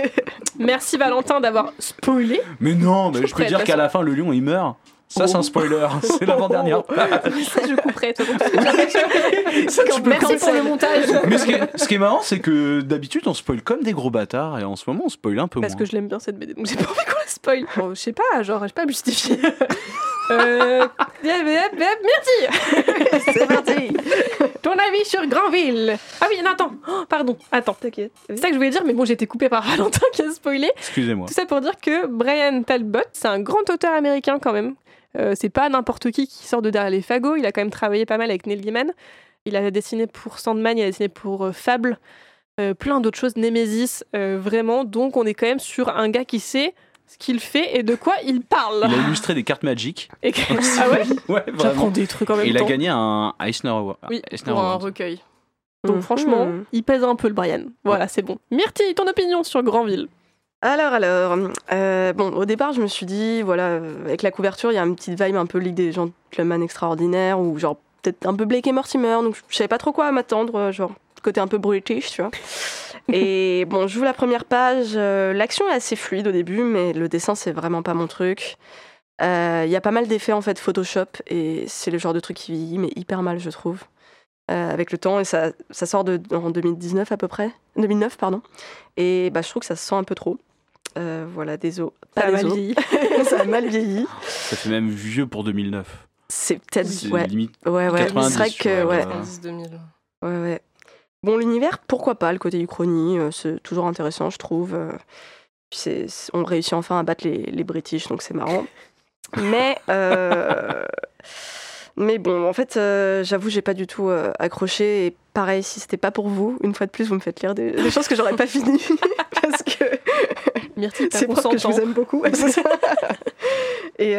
Merci Valentin d'avoir spoilé. Mais non, mais je peux dire qu'à la fin, le lion il meurt. Ça, c'est un Oh. spoiler. C'est l'avant-dernière. Ça, je couperai. de toute façon. Ça, tu peux Merci pour le montage. Mais ce qui, est, ce qui est marrant, c'est que d'habitude, on spoil comme des gros bâtards, et en ce moment, on spoil un peu Parce moins. que je l'aime bien cette BD, donc j'ai pas envie qu'on la spoil. Bon, je sais pas, genre, je sais pas à justifier. euh... Merci C'est parti. Ton avis sur Granville Ah oui, non, attends. Oh, pardon, attends, t'inquiète. C'est ça que je voulais dire, mais bon, j'ai été coupée par Valentin qui a spoilé. Excusez-moi. Tout ça pour dire que Brian Talbot, c'est un grand auteur américain quand même. Euh, c'est pas n'importe qui qui sort de derrière les fagots. Il a quand même travaillé pas mal avec Neil Gaiman. Il a dessiné pour Sandman, il a dessiné pour euh, Fable, euh, plein d'autres choses, Nemesis, euh, vraiment. Donc on est quand même sur un gars qui sait ce qu'il fait et de quoi il parle. Il a illustré des cartes Magic. Et que- ah ouais Ouais, J'apprends des trucs en même Et il a temps. gagné un Eisner Award. Oui, Eisner pour un Award. recueil. Donc franchement, Mhm. il pèse un peu le Brian. Voilà, c'est bon. Myrtille, ton opinion sur Granville? Alors, alors, euh, bon, au départ, je me suis dit, voilà, euh, avec la couverture, il y a une petite vibe un peu Ligue des Gentlemen extraordinaires, ou genre peut-être un peu Blake et Mortimer, donc je savais pas trop quoi m'attendre, euh, genre côté un peu british, tu vois. Et bon, j'ouvre la première page, euh, l'action est assez fluide au début, mais le dessin, c'est vraiment pas mon truc. Euh, Il y a pas mal d'effets en fait Photoshop, et c'est le genre de truc qui vieillit, mais hyper mal, je trouve. euh, avec le temps, et ça, ça sort de, en 2019 à peu près, 2009, pardon. Et bah, je trouve que ça se sent un peu trop. Euh, voilà, désolé. Ça Pas a mal désolé. vieilli. ça a mal vieilli. Ça fait même vieux pour 2009. C'est peut-être. C'est Ouais, limite. ouais, ouais. 90, C'est vrai que. vois, Ouais, genre. 90 2000. ouais, ouais. Bon, l'univers, pourquoi pas, le côté Uchronie, euh, c'est toujours intéressant, je trouve. euh, on réussit enfin à battre les, les British, donc c'est marrant. Mais. euh, Mais bon, en fait, euh, j'avoue, j'ai pas du tout euh, accroché. Et pareil, si c'était pas pour vous, une fois de plus, vous me faites lire des, des choses que j'aurais pas fini. parce que Myrtille, c'est pour que je vous aime beaucoup. et,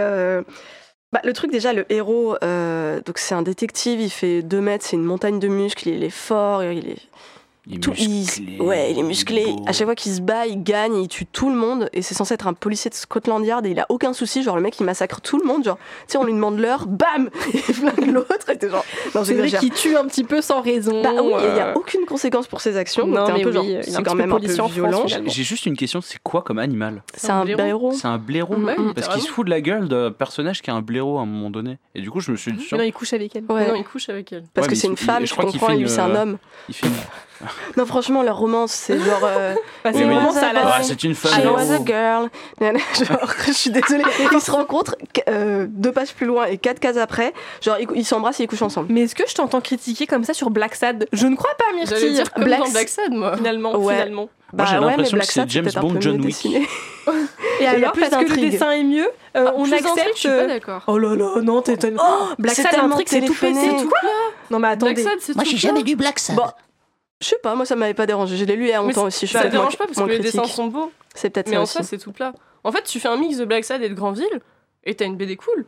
Bah, le truc déjà, le héros, euh, donc c'est un détective, il fait 2 mètres, c'est une montagne de muscles, il est fort, il est Il est tout, il- musclé, ouais, il est musclé. beau. À chaque fois qu'il se bat, il gagne, il tue tout le monde. Et c'est censé être un policier de Scotland Yard et il a aucun souci. Genre, le mec, il massacre tout le monde. Genre, tu sais, on lui demande l'heure, bam Il flingue l'autre. Et t'es genre, non, C'est vrai qu'il tue un petit peu sans raison. Bah oui, il n'y a euh, aucune conséquence pour ses actions. Non, donc un peu oui, genre, il est un quand peu même un policier peu violent. J'ai juste une question, c'est quoi comme animal? C'est un blaireau. blaireau. C'est un blaireau Mm, mm. Parce qu'il se fout de la gueule d'un personnage qui a un blaireau à un moment donné. Et du coup, je me suis dit, non, il couche avec elle. Ouais. Non, il couche avec elle. Parce que c'est une femme, je je crois qu'il comprends, et lui, c'est un euh, homme. il fait une- Non, franchement, leur romance, c'est genre. euh, Bah, c'est Oui, oui. Ah, c'est une femme. I was a girl. genre, je suis désolée. Ils se rencontrent euh, deux pages plus loin et quatre cases après. Genre, ils s'embrassent et ils couchent ensemble. Mais est-ce que je t'entends critiquer comme ça sur Black Sad? Je ne crois pas, J'allais Myrtille. dire comme Black- dans Black Sad, moi. Finalement, Ouais. finalement. Moi, j'ai Bah ouais, l'impression que Black c'est Sad, James Bond John Wick. Et alors, parce que le dessin est mieux, euh, Ah, on accepte. Je suis pas euh, d'accord. Oh là là, non, t'es tellement. Oh, Black Sad, l'intrigue, c'est tout pété. tout. Non, mais attendez. Black Sad, c'est Moi, tout j'ai jamais lu Black Sad. Bon, je sais pas, moi ça m'avait pas dérangé. Je l'ai lu il y a Mais longtemps aussi. Je Ça dérange pas parce que les dessins sont beaux. C'est peut-être Mais ça en aussi. soi, c'est tout plat. En fait, tu fais un mix de Black Sad et de Granville et t'as une BD cool.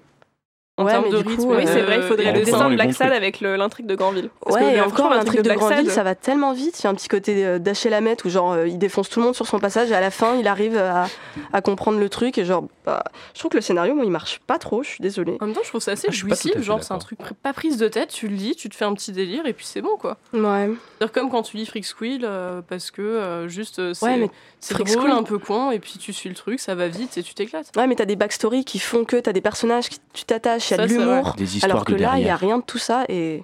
En Ouais, termes mais de du rythme. coup, Oui, c'est euh, vrai, il faudrait le dessin de Black Sad avec l'intrigue de Granville. Parce que Ouais, et encore l'intrigue de Black Granville, ça va tellement vite. Il y a un petit côté euh, d'Achille Lamette où genre euh, il défonce tout le monde sur son passage et à la fin il arrive à, à comprendre le truc et genre bah, je trouve que le scénario moi il marche pas trop. Je suis désolée. En même temps, je trouve ça assez Ah, jouissif. Genre, c'est un truc pas prise de tête. Tu le lis, tu te fais un petit délire et puis c'est bon, quoi. Ouais. C'est comme quand tu lis Freak Squill euh, parce que euh, juste euh, c'est Ouais, drôle, un peu con et puis tu suis le truc, ça va vite et tu t'éclates. Ouais, mais t'as des backstories qui font que t'as des personnages qui tu t'attaches, il y a Ça, de l'humour. Alors que de là, il y a rien de tout ça et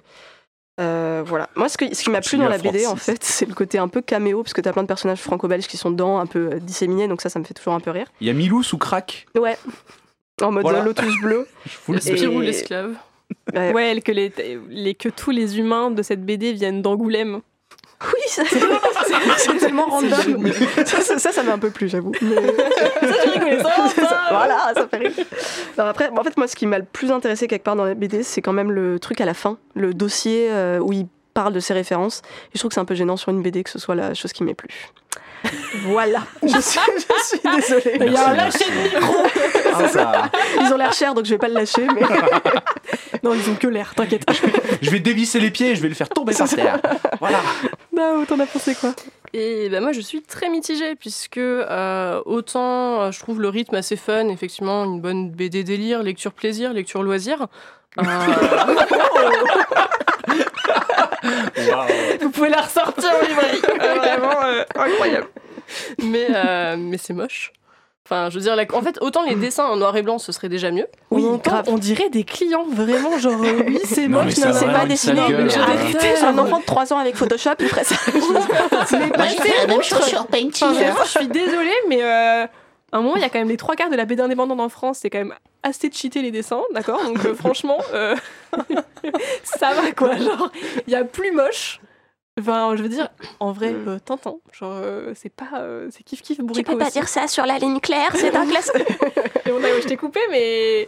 euh, voilà. Moi, ce, que- ce qui m'a plu dans la BD, en fait, c'est le côté un peu caméo, parce que t'as plein de personnages franco-belges qui sont dedans, un peu euh, disséminés, donc ça, ça me fait toujours un peu rire. Il y a Milou sous crack. Ouais. En mode Voilà. euh, Lotus bleu. Je Et- l'esclave. Ouais. Ouais, que, les, les- que tous les humains de cette BD viennent d'Angoulême. Oui, c'est tellement random. Ça, ça, ça, ça m'a un peu plu, j'avoue. Mais- voilà, ça fait rire. Non, après, en fait, moi, ce qui m'a le plus intéressé quelque part dans la BD, c'est quand même le truc à la fin, le dossier euh, où il parle de ses références. Et je trouve que c'est un peu gênant sur une BD que ce soit la chose qui m'est plu. Voilà. Je suis, je suis désolée. Il y a un lâcher de micro Ah, ça- Ils ont l'air chers, donc je vais pas le lâcher. Mais... Non, ils ont que l'air, t'inquiète. Je vais dévisser les pieds et je vais le faire tomber par terre. Voilà. Non, t'en as pensé quoi? Et ben moi je suis très mitigée puisque euh, autant euh, je trouve le rythme assez fun, effectivement une bonne BD délire, lecture plaisir, lecture loisir. Euh, Vous pouvez la ressortir en librairie. Euh, vraiment euh, incroyable. mais euh, mais c'est moche. Enfin, je veux dire, la- en fait, autant les dessins en noir et blanc, ce serait déjà mieux. Oui, on, entend- grave. on dirait des clients, vraiment, genre, euh, oui, c'est moche, mais C'est pas dessiné. mais ça un enfant de 3 ans avec Photoshop, il ferait ça. Moi, j'ai fait la même chose sur Painting. Enfin, vraiment, je suis désolée, mais euh, à un moment, il y a quand même les trois quarts de la BD indépendante en France, c'est quand même assez cheaté les dessins, d'accord? Donc euh, franchement, euh, ça va quoi, genre, il y a plus moche. Enfin, je veux dire, en vrai, Mm. euh, Tintin, genre, euh, c'est pas, euh, c'est kiff kiff bourricot aussi. ça sur la ligne claire, c'est un classe. Et on a, je t'ai coupé, mais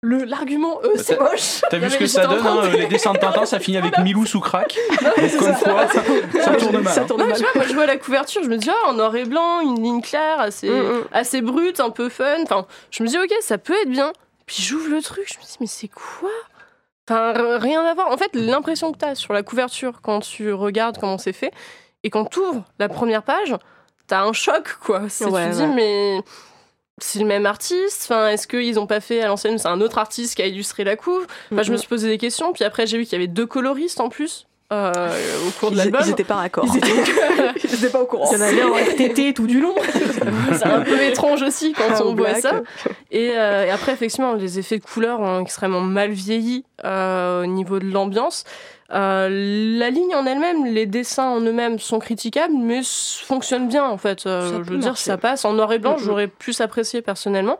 le l'argument, euh, c'est t'as- moche. T'as vu Non, ce que ça donne, hein, les dessins de Tintin, ça finit avec Milou sous crack. Donc comme quoi, ça tourne mal. Ça hein. tourne Non, mal. tu vois, moi je vois la couverture, je me dis, ah, en noir et blanc, une ligne claire, assez, Mm, mm. assez brute, un peu fun. Enfin, je me dis, ok, ça peut être bien. Puis j'ouvre le truc, je me dis, mais c'est quoi? Enfin, rien à voir. En fait, l'impression que tu as sur la couverture quand tu regardes comment c'est fait, et quand tu ouvres la première page, t'as un choc, quoi. C'est- Ouais, tu te dis, ouais. mais c'est le même artiste? Enfin, est-ce qu'ils ont pas fait à l'ancienne, c'est un autre artiste qui a illustré la couve? Enfin, je me suis posé des questions, puis après j'ai vu qu'il y avait deux coloristes en plus euh, au cours de l'album. ils étaient pas raccord. Ils étaient, ils étaient pas au courant. Il y en avait un en RTT tout du long. c'est un peu étrange aussi quand Ah, on voit black. ça. Et, euh, et après, effectivement, les effets de couleur ont extrêmement mal vieilli euh, au niveau de l'ambiance. Euh, la ligne en elle-même, les dessins en eux-mêmes sont critiquables, mais fonctionnent bien en fait. Euh, Ça je veux dire, marcher. ça passe. En noir et blanc, j'aurais plus apprécié personnellement.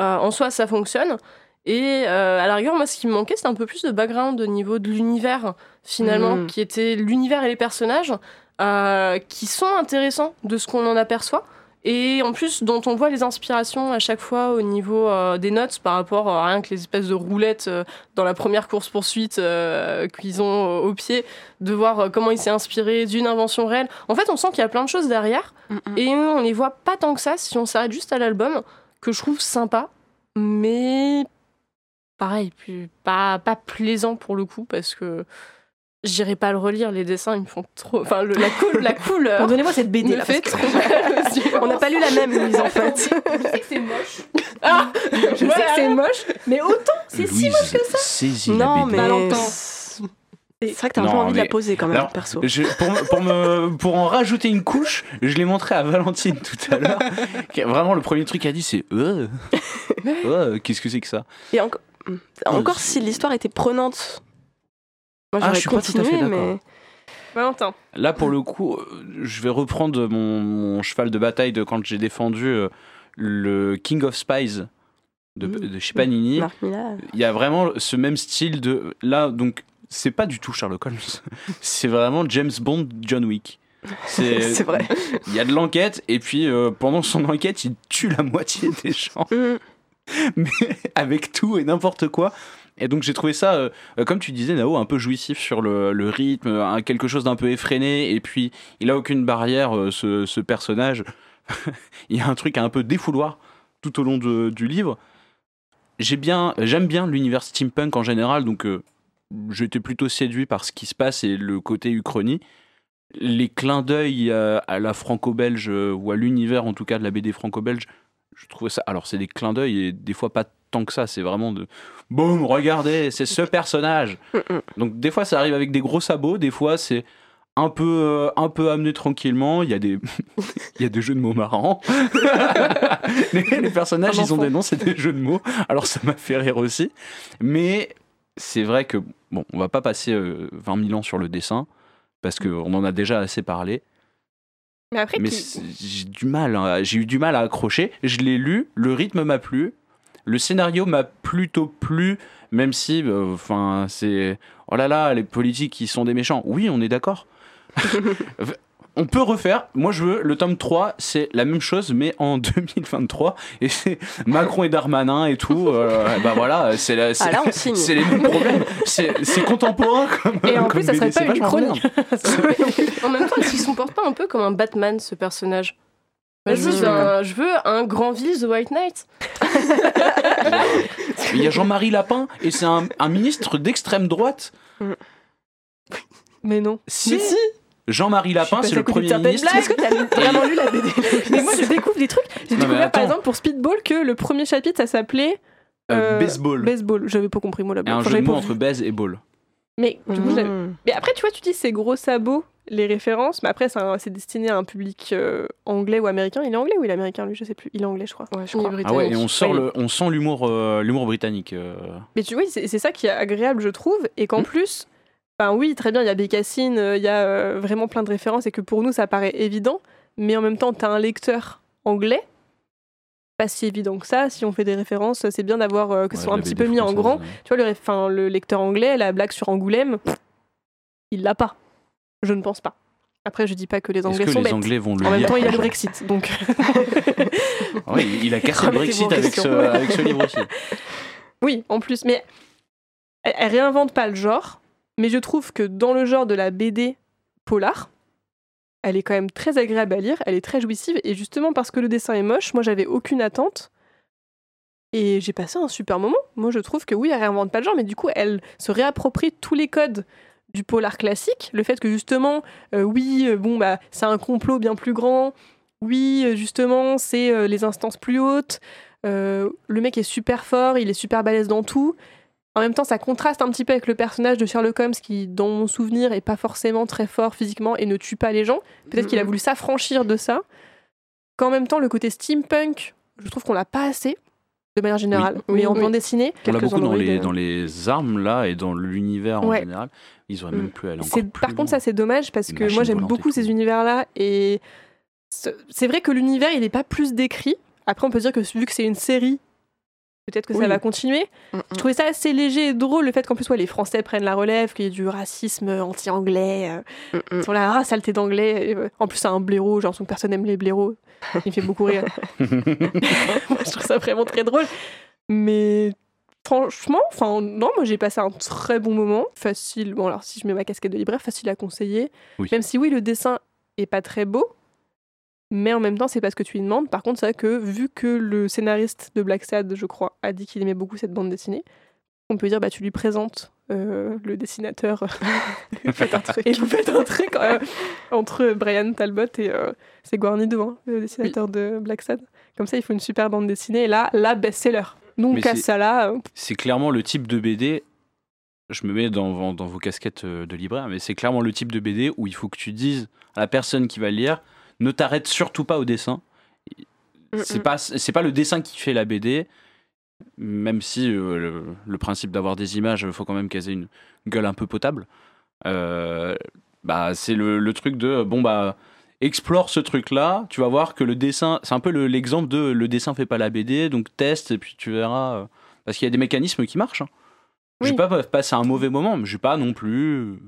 Euh, en soi, ça fonctionne. Et euh, à la rigueur, moi, ce qui me manquait, c'était un peu plus de background au niveau de l'univers, finalement, Mhm. qui était l'univers et les personnages, euh, qui sont intéressants de ce qu'on en aperçoit. Et en plus, dont on voit les inspirations à chaque fois au niveau euh, des notes par rapport à rien que les espèces de roulettes dans la première course-poursuite qu'ils ont au pied, de voir comment il s'est inspiré d'une invention réelle. En fait, on sent qu'il y a plein de choses derrière Mm, mm. et on les voit pas tant que ça si on s'arrête juste à l'album, que je trouve sympa, mais pareil, puis pas, pas plaisant pour le coup, parce que j'irai pas le relire, les dessins, ils me font trop. Enfin, le- la, la couleur. Pardonnez-moi cette BD là. fait parce que-. On n'a pas lu la même, Louise, en fait. Je sais que c'est moche. Ah Je sais que c'est moche, mais autant, c'est si Louise, saisis Non, la BD. mais. Valentin. C'est vrai que t'as un peu envie de la poser quand même, Alors, perso. Je- pour, pour, me, pour en rajouter une couche, je l'ai montré à Valentine tout à l'heure. Vraiment, le premier truc qu'elle a dit, c'est euh, euh, Qu'est-ce que c'est que ça? Et encore si l'histoire était prenante. Moi, Ah, j'aurais je suis pas tout à continué, fait d'accord. mais. Valentin. Là, pour le coup, euh, je vais reprendre mon, mon cheval de bataille de quand j'ai défendu euh, le King of Spies de, Mmh. de chez Panini. Marc Millar. Il y a vraiment ce même style de. Là, donc, c'est pas du tout Sherlock Holmes. c'est vraiment James Bond, John Wick. C'est C'est vrai. Il y a de l'enquête, et puis euh, pendant son enquête, il tue la moitié des gens. Mais avec tout et n'importe quoi. Et donc j'ai trouvé ça, euh, euh, comme tu disais Nao, un peu jouissif sur le, rythme, quelque chose d'un peu effréné, et puis il a aucune barrière, euh, ce, personnage. il y a un truc un peu défouloir tout au long du livre. J'ai bien, j'aime bien l'univers steampunk en général, donc j'étais plutôt séduit par ce qui se passe et le côté uchronie. Les clins d'œil euh, à la franco-belge, ou à l'univers en tout cas de la BD franco-belge, je trouve ça. Alors, c'est des clins d'œil et des fois pas tant que ça. C'est vraiment de. Boum, regardez, c'est ce personnage. Donc, des fois, ça arrive avec des gros sabots. Des fois, c'est un peu, euh, un peu amené tranquillement. Il y a des, il y a des jeux de mots marrants. les, les personnages, ils ont des noms, c'est des jeux de mots. Alors, ça m'a fait rire aussi. Mais c'est vrai que, bon, on va pas passer euh, 20 000 ans sur le dessin parce qu'on en a déjà assez parlé. Mais après, Mais qui- j'ai du mal, hein, j'ai eu du mal à accrocher. Je l'ai lu, le rythme m'a plu, le scénario m'a plutôt plu, même si, euh, enfin, c'est oh là là, les politiques ils sont des méchants. Oui, on est d'accord. on peut refaire. Moi, je veux le tome 3, c'est la même chose, mais en 2023. Et c'est Macron et Darmanin et tout. euh, bah voilà, c'est la- c'est- Ah là, c'est les mêmes problèmes. C'est c'est contemporain comme Et en comme plus, ça serait BD, pas une chronique. En même temps, est-ce qu'il se comporte pas un peu comme un Batman, ce personnage je, veux un, je veux un Granville, The White Knight. Il y a Jean-Marie Lapin et c'est un, un ministre d'extrême droite. Mais non. Si, Mais si. Jean-Marie Lapin, c'est le premier ministre. Est-ce que t'as vraiment lu la BD Mais moi, je découvre des trucs. J'ai découvert, par exemple, pour Speedball, que le premier chapitre, ça s'appelait Euh, euh, baseball. Baseball. J'avais pas compris, moi, blague. un Enfin, jeu de mots pas entre baise et ball. Mais, du coup, j'avais- Mm. mais après, tu vois, tu dis c'est gros sabots, les références, mais après, c'est destiné à un public euh, anglais ou américain. Il est anglais ou il est américain, lui? Je sais plus. Il est anglais, je crois. Ouais, je crois. Ah ouais, et on, sort Oui. le, on sent l'humour euh, l'humour britannique. euh. Mais tu vois, c'est c'est ça qui est agréable, je trouve, et qu'en Mm. plus, ben oui, très bien, il y a Bécassine, euh, il y a euh, vraiment plein de références, et que pour nous, ça paraît évident, mais en même temps, tu as un lecteur anglais, pas si évident que ça, si on fait des références, c'est bien d'avoir euh, que ce Ouais, soit un petit peu mis en grand. euh. Tu vois, le, enfin, le lecteur anglais, la blague sur Angoulême, pff, il l'a pas. Je ne pense pas. Après, je dis pas que les Anglais que sont les bêtes. Anglais vont le En même temps, il y a le Brexit, donc. Ouais, il a cassé le Brexit ce, avec ce livre aussi. Oui, en plus, mais elle, elle réinvente pas le genre, mais je trouve que dans le genre de la BD polar, elle est quand même très agréable à lire, elle est très jouissive, et justement parce que le dessin est moche, moi j'avais aucune attente, et j'ai passé un super moment. Moi je trouve que oui, elle réinvente pas le genre, mais du coup elle se réapproprie tous les codes du polar classique, le fait que justement, euh, oui, euh, bon bah c'est un complot bien plus grand, oui, euh, justement c'est les instances plus hautes, le mec est super fort, il est super balèze dans tout. En même temps, ça contraste un petit peu avec le personnage de Sherlock Holmes qui, dans mon souvenir, est pas forcément très fort physiquement et ne tue pas les gens. Peut-être qu'il a Mhm. voulu s'affranchir de ça. Qu'en même temps, le côté steampunk, je trouve qu'on l'a pas assez, de manière générale. Oui. Mais en Oui. bande dessinée, On l'a beaucoup dans les, dans les armes là et dans l'univers en général. Ils auraient Mm. même pu aller encore C'est- plus par loin. contre, ça c'est dommage parce Une que moi j'aime et beaucoup ces univers-là et ce- c'est vrai que l'univers il n'est pas plus décrit. Après, on peut dire que vu que c'est une série, peut-être que Oui. ça va continuer. Mm, mm. Je trouvais ça assez léger et drôle le fait qu'en plus ouais, les Français prennent la relève, qu'il y ait du racisme anti-anglais. euh, Mm, mm. sur la ah, saleté d'anglais. Euh, En plus, c'est un blaireau, j'ai l'impression que personne n'aime les blaireaux. Il me fait beaucoup rire. moi, je trouve ça vraiment très drôle. Mais franchement, enfin, non, moi j'ai passé un très bon moment. Facile, bon, alors si je mets ma casquette de libraire, facile à conseiller. Oui. Même si, oui, le dessin est pas très beau. Mais en même temps, c'est pas ce que tu lui demandes. Par contre, c'est vrai que vu que le scénariste de Black Sad, je crois, a dit qu'il aimait beaucoup cette bande dessinée, qu'on peut dire bah tu lui présentes euh, le dessinateur et vous faites un truc euh, entre Brian Talbot et euh, c'est Guarnido, hein, le dessinateur de Black Sad. Comme ça, il faut une super bande dessinée et là, la best-seller. On casse c'est- ça là. euh, C'est clairement le type de BD. Je me mets dans, dans vos casquettes euh, de libraire, mais c'est clairement le type de BD où il faut que tu dises à la personne qui va le lire ne t'arrête surtout pas au dessin. C'est pas, c'est pas le dessin qui fait la BD, même si euh, le, le principe d'avoir des images, il faut quand même qu'elles aient une gueule un peu potable. Euh, bah, c'est le, le truc de bon, bah, explore ce truc-là, tu vas voir que le dessin, c'est un peu le- l'exemple de le dessin fait pas la BD, donc teste et puis tu verras. euh, parce qu'il y a des mécanismes qui marchent. Hein. Je Oui. vais pas passer un mauvais moment, mais je vais pas non plus.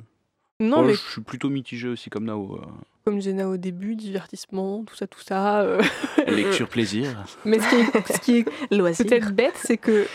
Non, Oh, mais Je suis plutôt mitigé aussi comme Nao. Euh. comme Nao au début, divertissement, tout ça, tout ça. euh. Lecture plaisir. mais ce qui est, ce qui est peut-être bête, c'est que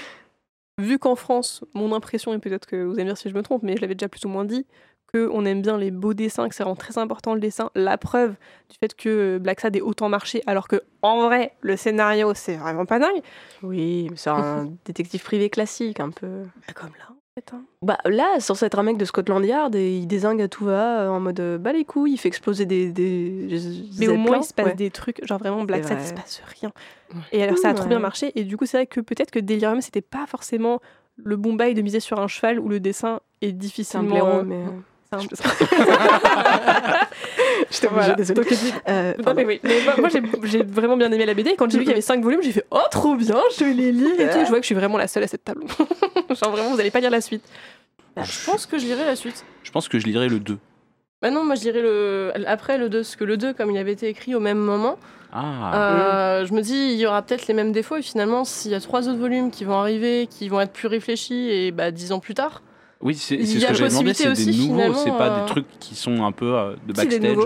vu qu'en France, mon impression, et peut-être que vous allez me dire si je me trompe, mais je l'avais déjà plus ou moins dit, qu'on aime bien les beaux dessins, que c'est vraiment très important le dessin. La preuve du fait que Black Sad ait autant marché, alors que en vrai, le scénario, c'est vraiment pas dingue. Oui, mais c'est un détective privé classique, un peu. Bah, comme là. Hein. Bah là, c'est censé être un mec de Scotland Yard et il désingue à tout va euh, en mode euh, bah les couilles, il fait exploser des. des Mais au moins, il se passe Ouais. des trucs, genre vraiment Black vrai. il se passe rien. Et alors, ça a trop Ouais. bien marché. Et du coup, c'est vrai que peut-être que Delirium, c'était pas forcément le bon bail de miser sur un cheval où le dessin est difficilement. blaireau, mais. Un- J'étais Voilà. désolée. Euh, Non, mais oui. Mais moi, moi, j'ai, j'ai vraiment bien aimé la BD. Et quand j'ai vu qu'il y avait 5 volumes, j'ai fait Oh, trop bien, je vais les lire et tout. Je vois que je suis vraiment la seule à cette table. Genre, vraiment, vous allez pas lire la suite. Je pense que je lirai la suite. Je pense que je lirai le 2. Bah non, moi je dirais le après le 2, parce que le 2, comme il avait été écrit au même moment, Ah. euh, je me dis il y aura peut-être les mêmes défauts et finalement s'il y a trois autres volumes qui vont arriver, qui vont être plus réfléchis et bah dix ans plus tard, Oui, c'est Il c'est y ce a que j'avais demandé, possibilité c'est des aussi, nouveaux, c'est pas euh, des trucs qui sont un peu euh, de backstage.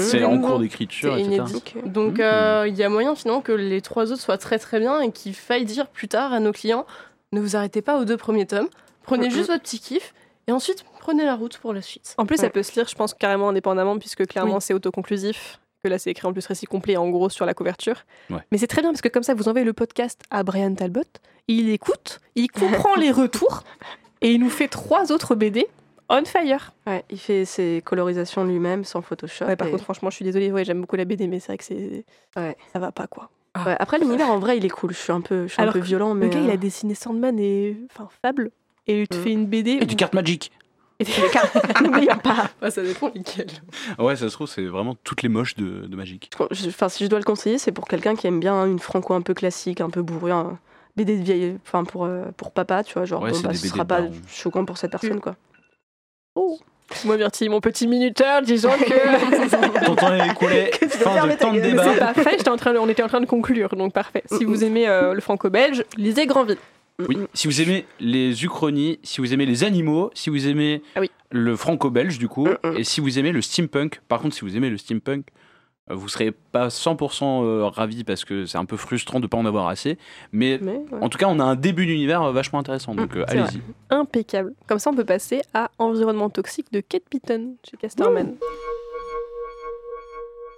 C'est en nouveaux. cours d'écriture, etc. Donc Mmh. euh, il y a moyen finalement que les trois autres soient très très bien et qu'il faille dire plus tard à nos clients ne vous arrêtez pas aux deux premiers tomes, prenez Mhm. juste votre petit kiff et ensuite prenez la route pour la suite. En plus, ça Ouais. peut se lire, je pense, carrément indépendamment, puisque clairement, Oui. c'est autoconclusif. Que là, c'est écrit en plus récit complet, en gros, sur la couverture. Ouais. Mais c'est très bien, parce que comme ça, vous envoyez le podcast à Brian Talbot, il écoute, il comprend les retours, et il nous fait trois autres BD on fire. Ouais, il fait ses colorisations lui-même sans Photoshop. Ouais, par et- contre, franchement, je suis désolée, ouais, j'aime beaucoup la BD, mais c'est vrai que c'est. Ouais. Ça va pas, quoi. Ouais, après, l'univers en vrai, il est cool. Je suis un peu, je suis un peu violent, mais. Le gars, il euh, a dessiné Sandman et. Enfin, Fable, et il te fait une BD. Et du où- carte magique. et des cartes. N'oublie pas. Ouais, ça dépend lesquels. Ouais, ça se trouve, c'est vraiment toutes les moches de, de je- Enfin, si je dois le conseiller, c'est pour quelqu'un qui aime bien une franco un peu classique, un peu bourrue, un BD de vieille, enfin pour euh, pour papa, tu vois, genre Ouais, bon, bah, ce sera pas choquant pour cette personne, quoi. Moi, Myrtille, mon petit minuteur, disons que. Ton temps est écoulé. Fin de temps de c'est débat. parfait, j'étais en train de- on était en train de conclure, donc parfait. Si vous aimez euh, le franco-belge, lisez Grandville. Oui, si vous aimez les uchronies, si vous aimez les animaux, si vous aimez Ah oui. le franco-belge du coup, Mm, mm. et si vous aimez le steampunk, par contre si vous aimez le steampunk, vous serez pas 100% euh, ravi parce que c'est un peu frustrant de pas en avoir assez, mais Mais ouais. en tout cas on a un début d'univers euh, vachement intéressant, donc euh, allez-y. Impeccable. Comme ça, on peut passer à Environnement toxique de Kate Beaton chez Casterman.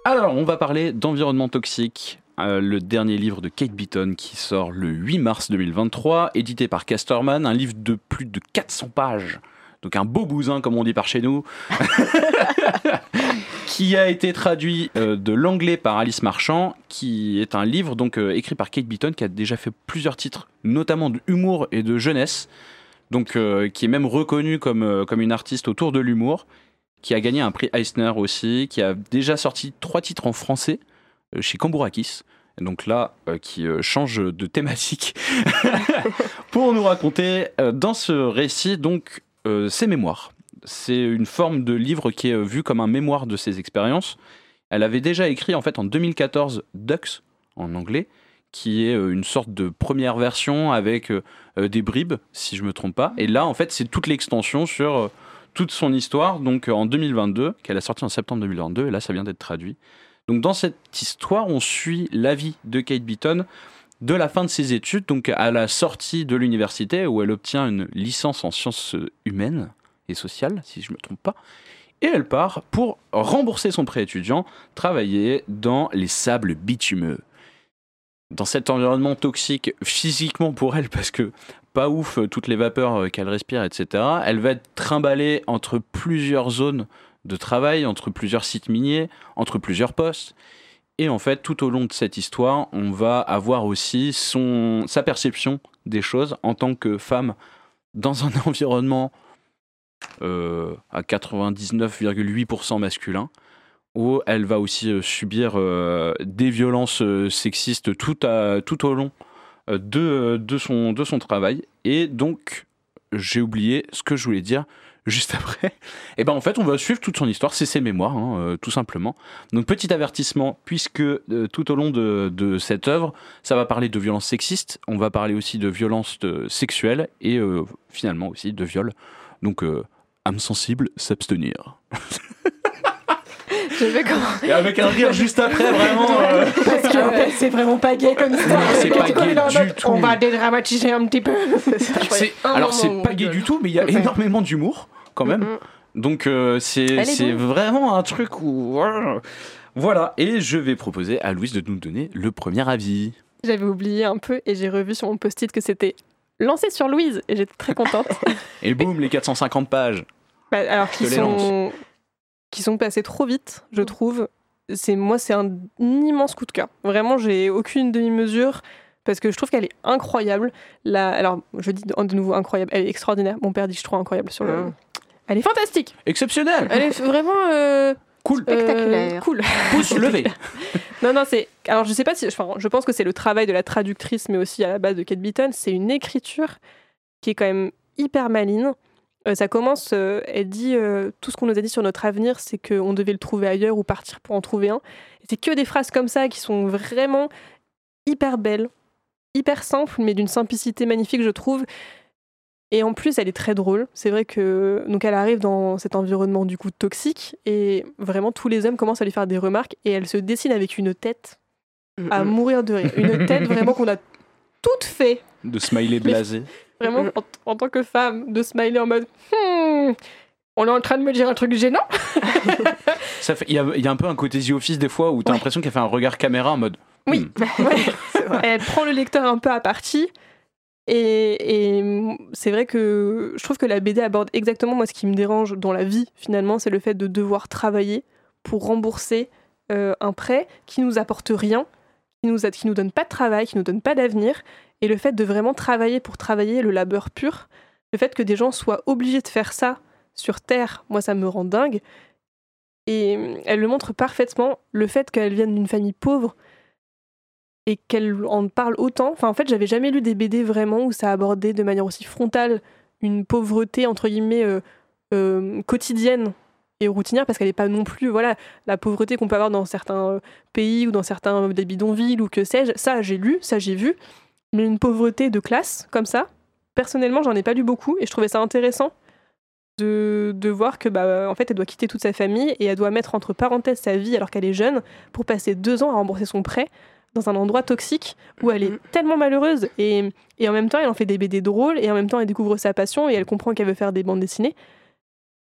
Alors on va parler d'environnement toxique. euh, le dernier livre de Kate Beaton qui sort le 8 mars 2023, édité par Casterman, un livre de plus de 400 pages, donc un beau bousin comme on dit par chez nous, qui a été traduit euh, de l'anglais par Alice Marchand, qui est un livre donc euh, écrit par Kate Beaton qui a déjà fait plusieurs titres, notamment de humour et de jeunesse, donc euh, qui est même reconnue comme, comme une artiste autour de l'humour, qui a gagné un prix Eisner aussi, qui a déjà sorti trois titres en français chez Cambourakis. Donc là, qui change de thématique pour nous raconter dans ce récit donc ses mémoires. C'est une forme de livre qui est euh, vu comme un mémoire de ses expériences. Elle avait déjà écrit en fait en 2014 Ducks en anglais, qui est euh, une sorte de première version avec euh, des bribes, si je me trompe pas. Et là, en fait, c'est toute l'extension sur toute son histoire, donc en 2022, qu'elle a sorti en septembre 2022, et là, ça vient d'être traduit. Donc dans cette histoire, on suit la vie de Kate Beaton de la fin de ses études, donc à la sortie de l'université où elle obtient une licence en sciences humaines et sociales, si je ne me trompe pas. Et elle part pour rembourser son prêt étudiant, travailler dans les sables bitumeux. Dans cet environnement toxique physiquement pour elle, parce que pas ouf, euh, toutes les vapeurs euh, qu'elle respire, etc. Elle va être trimballée entre plusieurs zones de travail, entre plusieurs sites miniers, entre plusieurs postes. Et en fait, tout au long de cette histoire, on va avoir aussi son, sa perception des choses en tant que femme dans un environnement à 99,8% masculin, où elle va aussi euh, subir euh, des violences euh, sexistes tout, tout au long euh, de, de, son, de son travail. Et donc, j'ai oublié ce que je voulais dire juste après. Et ben en fait, on va suivre toute son histoire, c'est ses mémoires, hein, euh, tout simplement. Donc petit avertissement, puisque euh, tout au long de, de cette œuvre, ça va parler de violences sexistes, on va parler aussi de violences euh, sexuelles et euh, finalement aussi de viol. Donc euh, âme sensible, s'abstenir. Je vais comment Et avec un rire juste après, vraiment. euh, Parce que c'est vraiment pas gay comme. Non, c'est pas gay du tout. On va dédramatiser un petit peu. c'est- alors c'est pas gay du tout, mais il y a énormément d'humour quand même. Mhm. Donc euh, c'est est c'est vraiment un truc où voilà. voilà. Et je vais proposer à Louise de nous donner le premier avis. J'avais oublié un peu et j'ai revu sur mon post-it que c'était lancé sur Louise et j'étais très contente. Et boum, les 450 pages. Bah, alors qui te les sont qui sont passés trop vite, je trouve. C'est moi, c'est un immense coup de cœur. Vraiment, j'ai aucune demi-mesure parce que je trouve qu'elle est incroyable. La, alors, je dis de nouveau incroyable. Elle est extraordinaire. Mon père dit que je trouve incroyable sur le. Ah. Elle est fantastique. Exceptionnel. Elle est vraiment euh, Cool. euh, Spectaculaire. cool. Pouce levé. Non, non, c'est. Alors, je sais pas si. Enfin, je pense que c'est le travail de la traductrice, mais aussi à la base de Kate Beaton. C'est une écriture qui est quand même hyper maline. Euh, ça commence, euh, elle dit euh, tout ce qu'on nous a dit sur notre avenir, c'est qu'on devait le trouver ailleurs ou partir pour en trouver un. C'est que des phrases comme ça qui sont vraiment hyper belles, hyper simples, mais d'une simplicité magnifique, je trouve. Et en plus, elle est très drôle. C'est vrai que donc elle arrive dans cet environnement du coup toxique et vraiment tous les hommes commencent à lui faire des remarques et elle se dessine avec une tête à mourir de rire. Une tête vraiment qu'on a toute fait, De smiley blasé. Vraiment Mhm. en, en tant que femme, de smiler en mode Hmm, on est en train de me dire un truc gênant? Ça fait- Il y, a, il y a un peu un côté The Office des fois où t'as Ouais. l'impression qu'elle fait un regard caméra en mode. Oui. hmm, elle prend le lecteur un peu à partie. Et, et c'est vrai que je trouve que la BD aborde exactement moi ce qui me dérange dans la vie finalement, c'est le fait de devoir travailler pour rembourser euh, un prêt qui nous apporte rien, qui nous, a- qui nous donne pas de travail, qui nous donne pas d'avenir, et le fait de vraiment travailler pour travailler, le labeur pur, le fait que des gens soient obligés de faire ça sur Terre, moi ça me rend dingue. Et euh, elle le montre parfaitement, le fait qu'elle vienne d'une famille pauvre et qu'elle en parle autant. Enfin, en fait, j'avais jamais lu des BD vraiment où ça abordait de manière aussi frontale une pauvreté entre guillemets euh, euh, quotidienne et routinière, parce qu'elle n'est pas non plus voilà la pauvreté qu'on peut avoir dans certains euh, pays ou dans certains des bidonvilles ou que sais-je. Ça, j'ai lu, ça j'ai vu, mais une pauvreté de classe comme ça. Personnellement, j'en ai pas lu beaucoup et je trouvais ça intéressant de, de voir que bah en fait elle doit quitter toute sa famille et elle doit mettre entre parenthèses sa vie alors qu'elle est jeune pour passer deux ans à rembourser son prêt dans un endroit toxique où elle est tellement malheureuse et, et en même temps elle en fait des BD drôles et en même temps elle découvre sa passion et elle comprend qu'elle veut faire des bandes dessinées.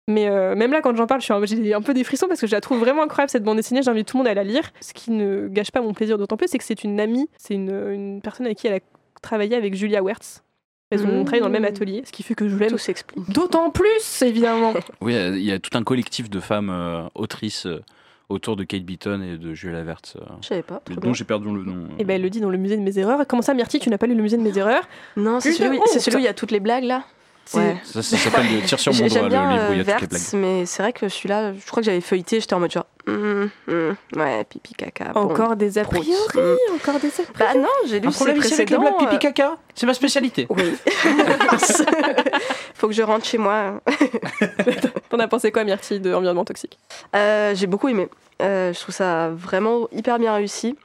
Mais euh, même là quand j'en parle, je suis un- j'ai un peu des frissons parce que je la trouve vraiment incroyable cette bande dessinée, j'invite tout le monde à la lire. Ce qui ne gâche pas mon plaisir d'autant plus, c'est que c'est une amie, c'est une, une personne avec qui elle a travaillé avec Julia Wertz. Elles ont Mhm. travaillé dans le même atelier, ce qui fait que je l'aime Tout s'explique. d'autant plus évidemment. Oui, il y a tout un collectif de femmes euh, autrices euh, autour de Kate Beaton et de Julia Vertz, euh, Je savais pas. trop dont j'ai perdu le nom. Et ben elle le dit dans le musée de mes erreurs. Comment ça Myrtille, tu n'as pas lu le musée de mes erreurs? Non, c'est celui, c'est celui où il y a toutes les blagues là. Ouais. Ça, ça s'appelle de Tire sur mon J'ai- doigt, J'aime le bien livre où il y euh, a toutes les blagues. Vertz, mais c'est vrai que celui-là, je crois que j'avais feuilleté, j'étais en mode genre, hum, hum, ouais, pipi caca. bon. Encore des a priori, Mm. encore des a priori. Bah non, j'ai lu Un problème ici avec les blagues pipi euh, caca C'est ma spécialité. Oui. Faut que je rentre chez moi. T'en as pensé quoi, Myrtille, de Environnement Toxique? Euh, j'ai beaucoup aimé. Euh, je trouve ça vraiment hyper bien réussi.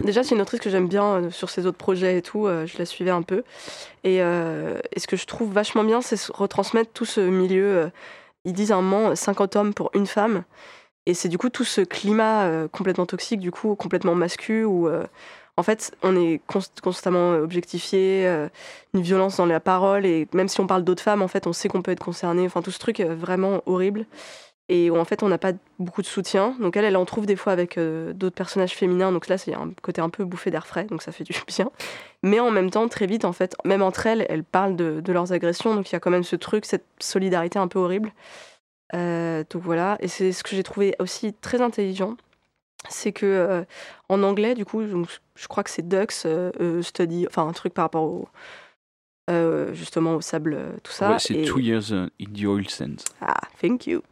Déjà, c'est une autrice que j'aime bien euh, sur ses autres projets et tout. euh, je la suivais un peu. Et, euh, et ce que je trouve vachement bien, c'est retransmettre tout ce milieu. ils disent un moment 50 hommes pour une femme. Et c'est du coup tout ce climat complètement toxique, du coup complètement masculin, où en fait on est const- constamment objectifié, une violence dans la parole. Et même si on parle d'autres femmes, en fait on sait qu'on peut être concerné. Enfin, tout ce truc vraiment horrible. Et où en fait on n'a pas beaucoup de soutien. Donc elle, elle en trouve des fois avec euh, d'autres personnages féminins. Donc là, c'est un côté un peu bouffé d'air frais, donc ça fait du bien. Mais en même temps, très vite, en fait, même entre elles, elles parlent de, leurs agressions. Donc il y a quand même ce truc, cette solidarité un peu horrible. Euh, donc voilà, et c'est ce que j'ai trouvé aussi très intelligent. C'est que euh, en anglais, du coup, je crois que c'est euh, Study, enfin un truc par rapport au, euh, justement au sable, euh, tout ça. Ouais, c'est Et- Two Years uh, in the Oil Sands. ah, thank you.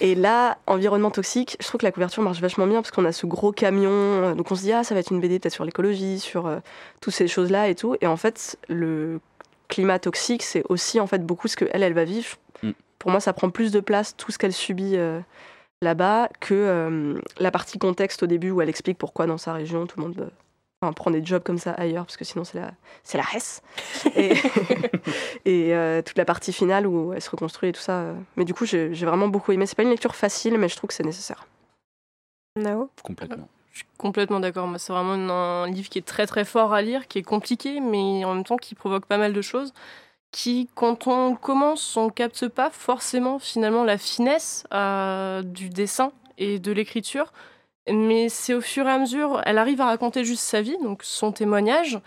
Et là, environnement toxique, je trouve que la couverture marche vachement bien parce qu'on a ce gros camion. euh, Donc on se dit, ah, ça va être une BD peut-être sur l'écologie, sur euh, toutes ces choses-là et tout. Et en fait, le climat toxique, c'est aussi en fait beaucoup ce qu'elle, elle va vivre. Mm. Pour moi, ça prend plus de place, tout ce qu'elle subit euh, là-bas, que euh, la partie contexte au début où elle explique pourquoi dans sa région, tout le monde euh, enfin, prend des jobs comme ça ailleurs parce que sinon c'est la, c'est la Hesse. Et, et euh, toute la partie finale où elle se reconstruit et tout ça. euh. Mais du coup, j'ai j'ai vraiment beaucoup aimé. C'est pas une lecture facile, mais je trouve que c'est nécessaire. Nao Complètement. Je suis complètement d'accord. Moi, c'est vraiment un livre qui est très très fort à lire, qui est compliqué, mais en même temps qui provoque pas mal de choses. Qui, quand on commence, on capte pas forcément finalement la finesse euh, du dessin et de l'écriture. Mais c'est au fur et à mesure, elle arrive à raconter juste sa vie, donc son témoignage.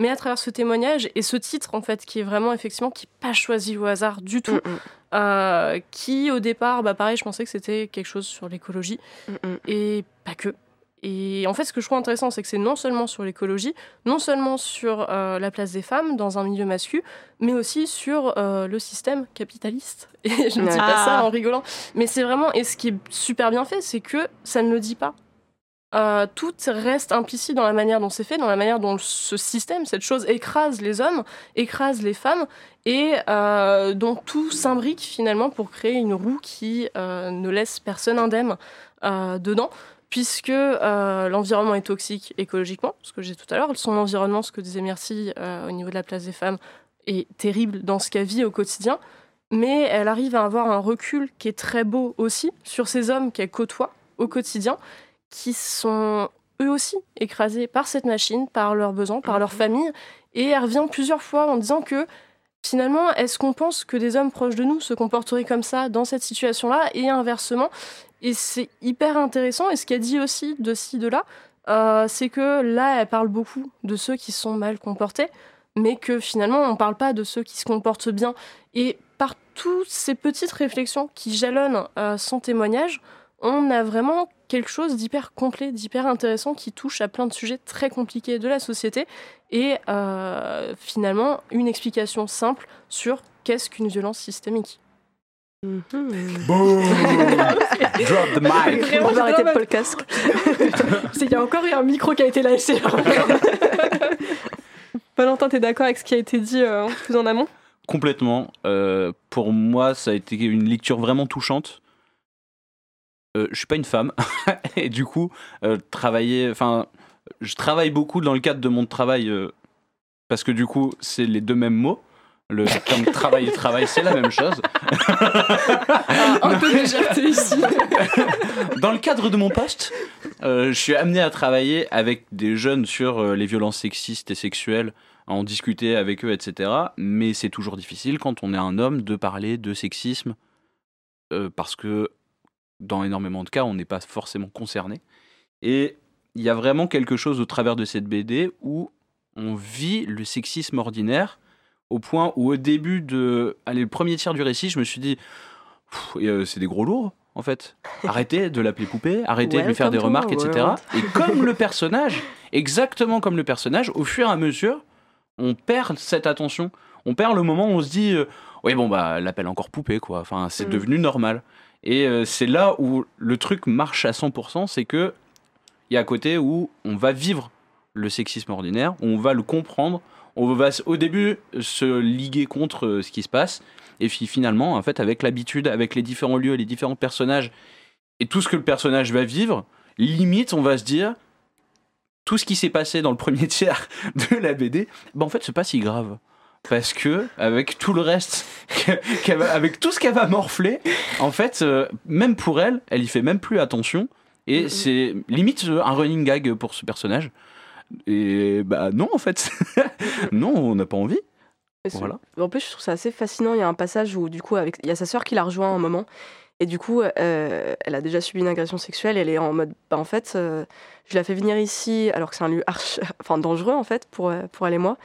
Mais à travers ce témoignage et ce titre, en fait, qui est vraiment effectivement qui n'est pas choisi au hasard du tout, Mm, mm, euh, qui au départ, bah pareil, je pensais que c'était quelque chose sur l'écologie mm, et pas que. Et en fait, ce que je trouve intéressant, c'est que c'est non seulement sur l'écologie, non seulement sur euh, la place des femmes dans un milieu masculin, mais aussi sur euh, le système capitaliste. Et je ne dis pas ça Ah. en rigolant, mais c'est vraiment. Et ce qui est super bien fait, c'est que ça ne le dit pas. Euh, tout reste implicite dans la manière dont c'est fait, dans la manière dont ce système, cette chose écrase les hommes, écrase les femmes, et euh, dont tout s'imbrique finalement pour créer une roue qui euh, ne laisse personne indemne dedans puisque l'environnement est toxique écologiquement, ce que j'ai tout à l'heure, son environnement, ce que disait Merci au niveau de la place des femmes, est terrible dans ce qu'elle vit au quotidien, mais elle arrive à avoir un recul qui est très beau aussi sur ces hommes qu'elle côtoie au quotidien, qui sont eux aussi écrasés par cette machine, par leurs besoins, par leur famille, et elle revient plusieurs fois en disant que finalement, est-ce qu'on pense que des hommes proches de nous se comporteraient comme ça dans cette situation-là, et inversement et c'est hyper intéressant. Et ce qu'elle dit aussi de ci, de là, euh, c'est que là, elle parle beaucoup de ceux qui sont mal comportés, mais que finalement, on ne parle pas de ceux qui se comportent bien. Et par toutes ces petites réflexions qui jalonnent euh, son témoignage, on a vraiment quelque chose d'hyper complet, d'hyper intéressant qui touche à plein de sujets très compliqués de la société et euh, finalement une explication simple sur qu'est-ce qu'une violence systémique. Mhm. Boom Drop the mic On va arrêter le podcast. C'est qu'il y a encore eu un micro qui a été lâché. Valentin, t'es d'accord avec ce qui a été dit euh, plus en amont? Complètement. Euh, pour moi, ça a été une lecture vraiment touchante. Euh, je suis pas une femme et du coup, euh, travailler, enfin, je travaille beaucoup dans le cadre de mon travail euh, parce que du coup, c'est les deux mêmes mots. Le terme travail et travail, c'est la même chose. un peu de légèreté ici. Dans le cadre de mon poste, euh, je suis amené à travailler avec des jeunes sur euh, les violences sexistes et sexuelles, à en discuter avec eux, etc. Mais c'est toujours difficile quand on est un homme de parler de sexisme, euh, parce que dans énormément de cas, on n'est pas forcément concerné. Et il y a vraiment quelque chose au travers de cette BD où on vit le sexisme ordinaire au point où au début de allez, le premier tiers du récit, je me suis dit, euh, c'est des gros lourds en fait. Arrêtez de l'appeler poupée, arrêtez de lui faire des remarques, etc. world. Et comme le personnage, exactement comme le personnage, au fur et à mesure, on perd cette attention. On perd le moment où on se dit, euh, oui bon bah, elle l'appelle encore poupée quoi. Enfin, c'est Mm. devenu normal. Et euh, c'est là où le truc marche à 100%, c'est que il y a à côté où on va vivre le sexisme ordinaire, on va le comprendre, on va au début se liguer contre euh, ce qui se passe, et puis finalement, en fait, avec l'habitude, avec les différents lieux, les différents personnages, et tout ce que le personnage va vivre, limite, on va se dire, tout ce qui s'est passé dans le premier tiers de la BD, ben en fait, c'est pas si grave. Parce que, avec tout le reste, va- avec tout ce qu'elle va morfler, en fait, euh, même pour elle, elle y fait même plus attention. Et c'est limite euh, un running gag pour ce personnage. Et bah non, en fait. non, on n'a pas envie. Voilà. En plus, je trouve ça assez fascinant. Il y a un passage où, du coup, avec... il y a sa sœur qui la rejoint à un moment. Et du coup, euh, elle a déjà subi une agression sexuelle. Elle est en mode, bah, en fait, euh, je la fais venir ici alors que c'est un lieu archi, enfin dangereux en fait pour pour elle et moi.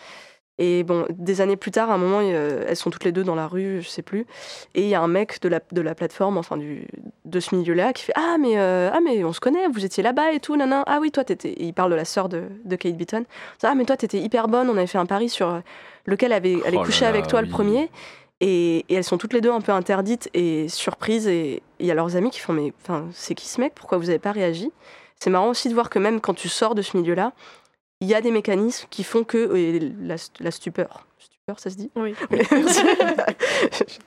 Et bon, des années plus tard, à un moment, elles sont toutes les deux dans la rue, je sais plus. Et il y a un mec de la, de la plateforme, enfin du, de ce milieu-là, qui fait Ah, mais, euh, ah, mais on se connaît, vous étiez là-bas et tout, nanan. Ah oui, toi, t'étais. Il parle de la sœur de, de Kate Beaton. Ah, mais toi, t'étais hyper bonne, on avait fait un pari sur euh, lequel avait, allait Oh là coucher avec toi oui. le premier. Et, et elles sont toutes les deux un peu interdites et surprises. Et il y a leurs amis qui font Mais enfin, c'est qui ce mec? Pourquoi vous n'avez pas réagi? C'est marrant aussi de voir que même quand tu sors de ce milieu-là, il y a des mécanismes qui font que la, la stupeur. Stupeur, ça se dit? Oui.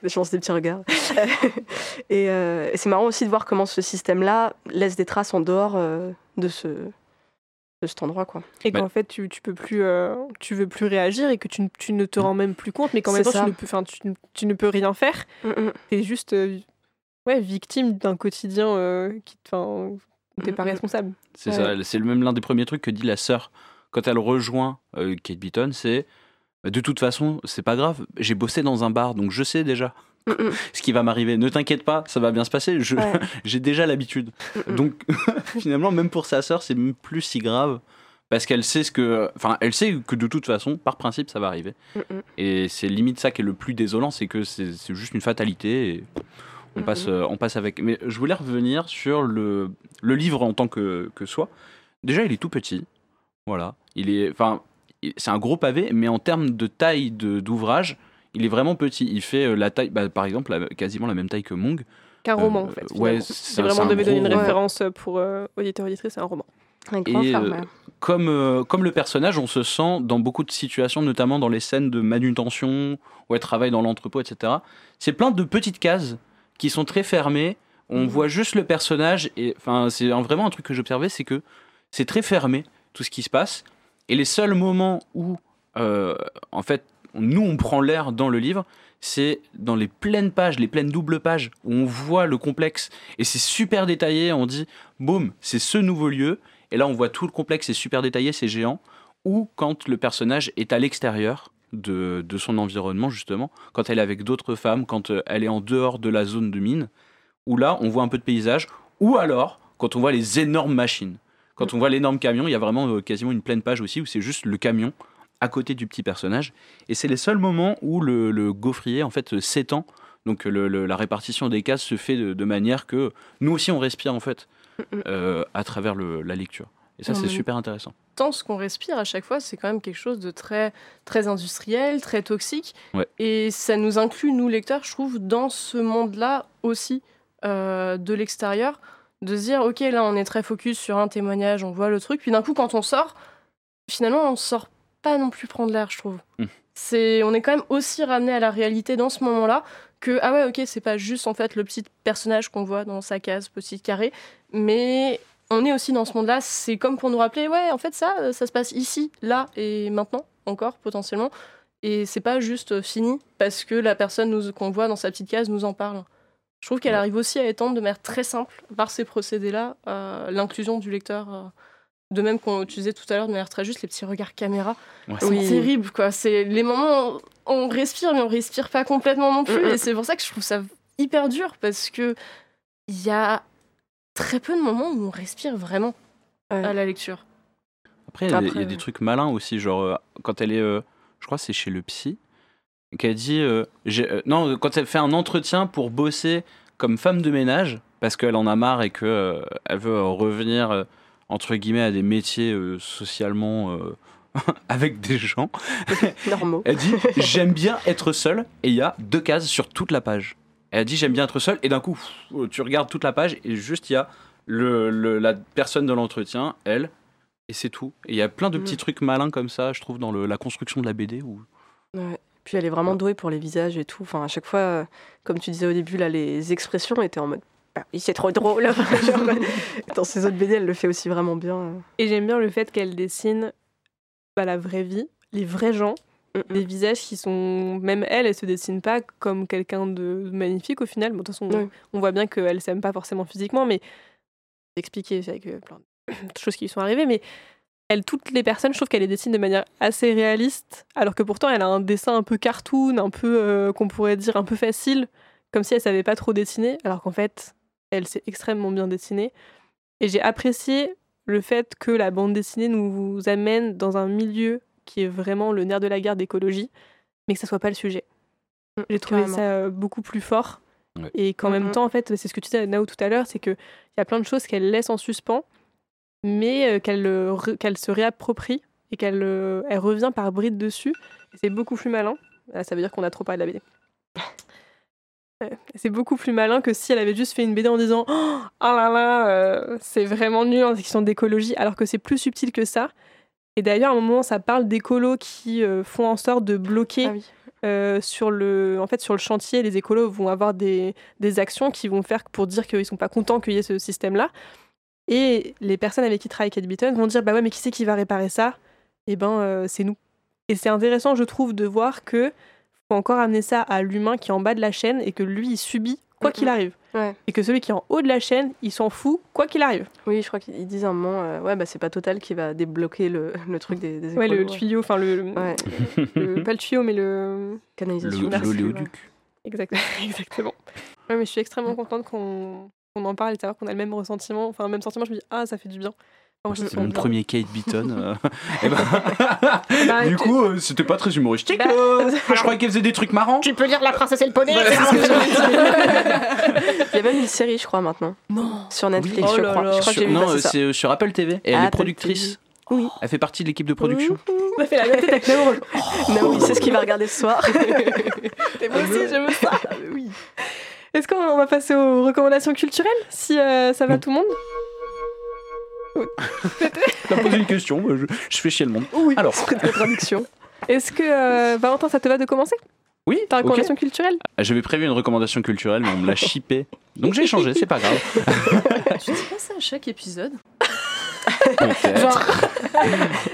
je lance des petits regards. et euh, et c'est marrant aussi de voir comment ce système-là laisse des traces en dehors euh, de, ce, de cet endroit. Quoi. Et qu'en fait, tu, tu peux plus, euh, tu veux plus réagir et que tu, ne- tu ne te rends même plus compte, mais qu'en même temps, tu ne, peux, enfin, tu, ne- tu ne peux rien faire. T'es juste euh, ouais, victime d'un quotidien euh, qui, t'es pas Mm, mm. responsable. C'est Ouais. ça, c'est le même l'un des premiers trucs que dit la sœur quand elle rejoint euh, Kate Beaton, c'est bah, de toute façon, c'est pas grave, j'ai bossé dans un bar, donc je sais déjà Mm, mm. ce qui va m'arriver. Ne t'inquiète pas, ça va bien se passer, Ouais. j'ai déjà l'habitude. Mm. Donc finalement, même pour sa sœur, c'est plus si grave parce qu'elle sait ce que, enfin, elle sait que de toute façon, par principe, ça va arriver. Et c'est limite ça qui est le plus désolant, c'est que c'est juste une fatalité et on passe, euh, on passe avec. Mais je voulais revenir sur le, le livre en tant que, que soi. Déjà, il est tout petit. Voilà. Il est, enfin, c'est un gros pavé, mais en termes de taille de- d'ouvrage, il est vraiment petit. Il fait euh, la taille, bah, par exemple, la- quasiment la même taille que Mong. Qu'un roman, Euh, en fait. ouais, c'est- vraiment devait donner une roman. référence pour euh, auditeurs auditrices, c'est un roman. Un grand Et, comme, euh, comme le personnage, on se sent dans beaucoup de situations, notamment dans les scènes de manutention, où elle travaille dans l'entrepôt, etc. C'est plein de petites cases qui sont très fermées. On Mhm. voit juste le personnage. Et enfin, c'est un- vraiment un truc que j'observais, c'est que c'est très fermé tout ce qui se passe. Et les seuls moments où, euh, en fait, nous on prend l'air dans le livre, c'est dans les pleines pages, les pleines doubles pages où on voit le complexe et c'est super détaillé. On dit, boum, c'est ce nouveau lieu. Et là, on voit tout le complexe, c'est super détaillé, c'est géant. Ou quand le personnage est à l'extérieur de, de son environnement, justement, quand elle est avec d'autres femmes, quand euh, elle est en dehors de la zone de mine, où là, on voit un peu de paysage. Ou alors, quand on voit les énormes machines. Quand on voit l'énorme camion, il y a vraiment euh, quasiment une pleine page aussi où c'est juste le camion à côté du petit personnage. Et c'est les seuls moments où le, le gaufrier, en fait, euh, s'étend. Donc le- le- la répartition des cases se fait de, de manière que nous aussi, on respire, en fait, euh, à travers la lecture. Et ça, c'est super intéressant. Tant ce qu'on respire à chaque fois, c'est quand même quelque chose de très, très industriel, très toxique. Ouais. Et ça nous inclut, nous lecteurs, je trouve, dans ce monde-là aussi, euh, de l'extérieur, de se dire, ok, là, on est très focus sur un témoignage, on voit le truc, puis d'un coup, quand on sort, finalement, on sort pas non plus prendre l'air, je trouve. Mm. C'est, on est quand même aussi ramené à la réalité dans ce moment-là que, ah ouais, ok, c'est pas juste en fait le petit personnage qu'on voit dans sa case, petit carré, mais on est aussi dans ce monde-là. C'est comme pour nous rappeler, ouais, en fait, ça, euh, ça se passe ici, là et maintenant, encore potentiellement. Et c'est pas juste euh, fini parce que la personne nous- qu'on voit dans sa petite case nous en parle. Je trouve qu'elle Ouais. arrive aussi à étendre de manière très simple, par ces procédés-là, euh, l'inclusion du lecteur. euh, de même qu'on utilisait tout à l'heure de manière très juste les petits regards caméra. Ouais. C'est Oui. terrible, quoi. C'est les moments où on respire, mais on respire pas complètement non plus. Mm, mm. Et c'est pour ça que je trouve ça hyper dur parce que il y a très peu de moments où on respire vraiment Ouais. à la lecture. Après, il y, a des- il y Après, a des ouais. trucs malins aussi, genre euh, quand elle est, euh, je crois que c'est chez le psy, qu'elle dit, euh, euh, non, quand elle fait un entretien pour bosser comme femme de ménage, parce qu'elle en a marre et qu'elle veut euh, revenir, euh, entre guillemets, à des métiers socialement avec des gens, Normaux. elle dit, j'aime bien être seule, et il y a deux cases sur toute la page. Elle a dit, j'aime bien être seule, et d'un coup, tu regardes toute la page, et juste, il y a le, le- la personne de l'entretien, elle, et c'est tout. Et il y a plein de Mm. petits trucs malins comme ça, je trouve, dans le- la construction de la BD. Où... Ouais. Puis elle est vraiment douée pour les visages et tout. Enfin, à chaque fois, euh, comme tu disais au début, là, les expressions étaient en mode. Bah oui, c'est trop drôle. Dans ses autres BD, elle le fait aussi vraiment bien. euh. Et j'aime bien le fait qu'elle dessine bah, la vraie vie, les vrais gens, Mm, des visages qui sont. Même elle, elle se dessine pas comme quelqu'un de magnifique au final. Bon, de toute façon, Oui. on voit bien qu'elle s'aime pas forcément physiquement, mais expliquer avec plein de choses qui lui sont arrivées, mais elle, toutes les personnes, je trouve qu'elle les dessine de manière assez réaliste, alors que pourtant elle a un dessin un peu cartoon, un peu euh, qu'on pourrait dire un peu facile, comme si elle savait pas trop dessiner, alors qu'en fait, elle sait extrêmement bien dessiner. Et j'ai apprécié le fait que la bande dessinée nous amène dans un milieu qui est vraiment le nerf de la guerre d'écologie, mais que ça soit pas le sujet. J'ai trouvé carrément. ça euh, beaucoup plus fort. Ouais. Et qu'en même Mhm. temps, en fait, c'est ce que tu disais, Nao, tout à l'heure, c'est qu'il y a plein de choses qu'elle laisse en suspens, mais euh, qu'elle euh, qu'elle se réapproprie et qu'elle euh, elle revient par bride dessus. C'est beaucoup plus malin. Là, ça veut dire qu'on a trop parlé de la BD. C'est beaucoup plus malin que si elle avait juste fait une BD en disant Oh là là, euh, c'est vraiment nul en question d'écologie, alors que c'est plus subtil que ça. Et d'ailleurs, à un moment, ça parle d'écolos qui euh, font en sorte de bloquer Ah oui. euh, sur, le, en fait, sur le chantier. Les écolos vont avoir des, des actions qui vont faire pour dire qu'ils sont pas contents qu'il y ait ce système-là. Et les personnes avec qui travaille Kate Beaton vont dire Bah ouais, mais qui c'est qui va réparer ça? Eh ben, euh, c'est nous. Et c'est intéressant, je trouve, de voir que faut encore amener ça à l'humain qui est en bas de la chaîne et que lui, il subit quoi qu'il arrive. Ouais. Et que celui qui est en haut de la chaîne, il s'en fout quoi qu'il arrive. Oui, je crois qu'ils disent un moment, euh, ouais, bah c'est pas Total qui va débloquer le, le truc des, des Ouais, le tuyau, enfin le, Ouais, le- pas le tuyau, mais le canalisation. Le- Merci, L'oléoduc. exact, exactement. Ouais, mais je suis extrêmement contente qu'on qu'on en parle et de savoir qu'on a le même ressentiment, enfin le même sentiment. Je me dis ah ça fait du bien. Enfin, C'est mon bien. premier Kate Beaton. euh, et ben, Bah, du tu- coup, euh, c'était pas très humoristique. Bah, euh. je croyais qu'elle faisait des trucs marrants. Tu peux lire La princesse et le poney. Il y a même une série, je crois, maintenant. Non. Sur Netflix, Oui. je Oh là crois. là. Je crois que Sur- non, c'est euh, sur Apple TV. Et elle est Apple productrice. TV. Oui. Elle fait partie de l'équipe de production. On a fait la même tête avec Nao. Non, oui, c'est ce qu'il va regarder ce soir. Et moi aussi, je veux ça. oui. Est-ce qu'on va passer aux recommandations culturelles, si euh, ça va Non. tout le monde? T'as posé une question, je, je fais chier le monde. Oui. Alors, de traduction. Est-ce que, euh, Valentin, ça te va de commencer? Oui, Ta recommandation culturelle? J'avais prévu une recommandation culturelle, mais on me l'a chippé. Donc j'ai changé, c'est pas grave. Tu dis pas ça à chaque épisode. Genre,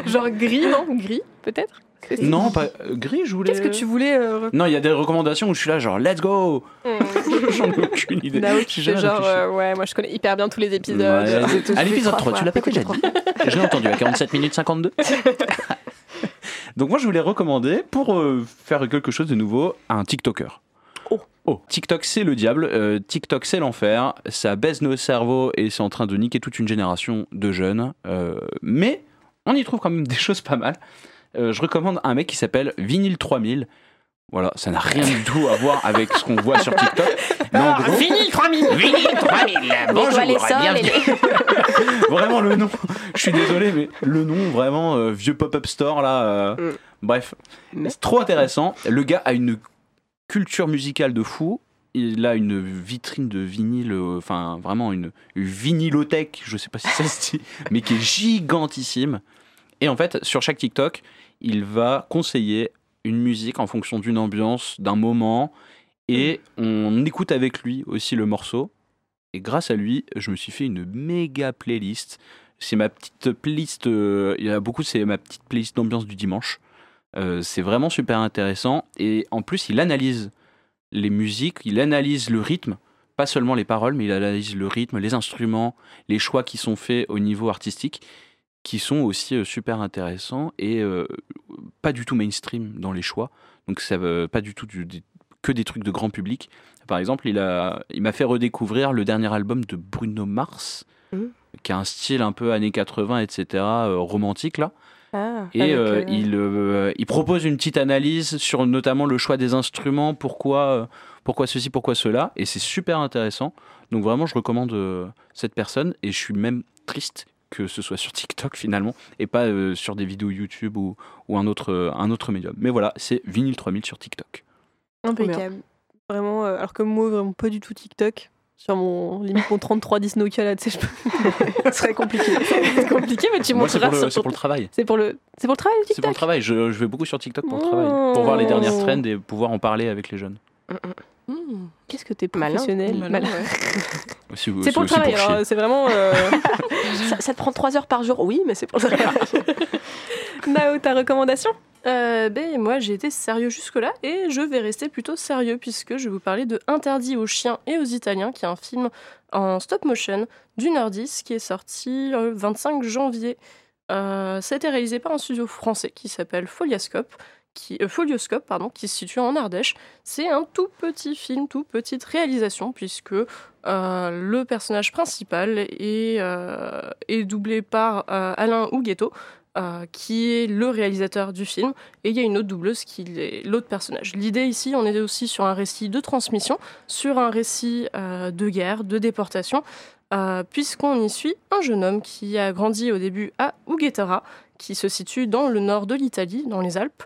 genre gris, non? Gris, peut-être? Non, pas euh, gris, je voulais. Qu'est-ce que tu voulais euh, Non, il y a des recommandations où je suis là, genre, let's go Hmm. J'en ai aucune idée. J'ai tu jamais fais genre, euh, ouais, moi je connais hyper bien tous les épisodes. Ouais. J'ai tous À l'épisode trois 3, tu l'as pas déjà dit Je l'ai entendu à 47 minutes 52. Donc moi je voulais recommander pour euh, faire quelque chose de nouveau un TikToker. Oh. Oh, TikTok c'est le diable, euh, TikTok c'est l'enfer, ça baise nos cerveaux et c'est en train de niquer toute une génération de jeunes. euh, mais on y trouve quand même des choses pas mal. Euh, je recommande un mec qui s'appelle Vinyl 3000. Voilà, ça n'a rien du tout à voir avec ce qu'on voit sur TikTok. Mais en gros, Vinyle 3000 Vinyle 3000 Bonjour, bienvenue. vraiment le nom. Je suis désolé, mais le nom vraiment euh, vieux pop-up store là. euh, Mm. Bref, c'est trop intéressant. Le gars a une culture musicale de fou. Il a une vitrine de vinyle, euh, enfin vraiment une, une vinylothèque, je sais pas si ça se dit, mais qui est gigantissime. Et en fait, sur chaque TikTok, il va conseiller une musique en fonction d'une ambiance, d'un moment, et on écoute avec lui aussi le morceau. Et grâce à lui, je me suis fait une méga playlist. C'est ma petite playlist, euh, il y a beaucoup, c'est ma petite playlist d'ambiance du dimanche. Euh, c'est vraiment super intéressant. Et en plus, il analyse les musiques, il analyse le rythme, pas seulement les paroles, mais il analyse le rythme, les instruments, les choix qui sont faits au niveau artistique, qui sont aussi euh, super intéressants et euh, pas du tout mainstream dans les choix. Donc ça veut pas du tout du- que des trucs de grand public. Par exemple, il a, il m'a fait redécouvrir le dernier album de Bruno Mars, Mhm. qui a un style un peu années 80, etc., euh, romantique là. Ah, Et euh, il, il propose une petite analyse sur notamment le choix des instruments, pourquoi, pourquoi ceci, pourquoi cela. Et c'est super intéressant. Donc vraiment, je recommande cette personne. Et je suis même triste que ce soit sur TikTok finalement, et pas euh, sur des vidéos YouTube ou, ou un, autre, euh, un autre médium. Mais voilà, c'est Vinyl 3000 sur TikTok. Impeccable. Vraiment, euh, alors que moi, vraiment pas du tout TikTok. Sur mon limite mon 3310 Nokia là, tu sais, je peux- Ce serait compliqué. c'est compliqué, mais tu Moi, c'est pour, le- c'est pour le travail. C'est pour le, c'est pour le travail le C'est pour le TikTok. travail. Je, je vais beaucoup sur TikTok pour le travail. Pour voir les dernières trends et pouvoir en parler avec les jeunes. Hmm. Qu'est-ce que t'es Malin. professionnel, Malin, malin. ouais. C'est pour le travail, alors c'est vraiment. euh, ça, ça te prend 3 heures par jour, oui, mais c'est pour ça. Nao, ta recommandation? Euh, ben, moi, j'ai été sérieux jusque-là et je vais rester plutôt sérieux puisque je vais vous parler de Interdit aux chiens et aux Italiens, qui est un film en stop motion d'une heure 10 qui est sorti le 25 janvier. Euh, ça a été réalisé par un studio français qui s'appelle Foliascope, qui, euh, Folioscope, pardon, qui se situe en Ardèche. C'est un tout petit film, toute petite réalisation, puisque euh, le personnage principal est, euh, doublé par Alain Huguetto, qui est le réalisateur du film, et il y a une autre doubleuse qui est l'autre personnage. L'idée ici, on est aussi sur un récit de transmission, sur un récit de guerre, de déportation, puisqu'on y suit un jeune homme qui a grandi au début à Uguetara, qui se situe dans le nord de l'Italie, dans les Alpes,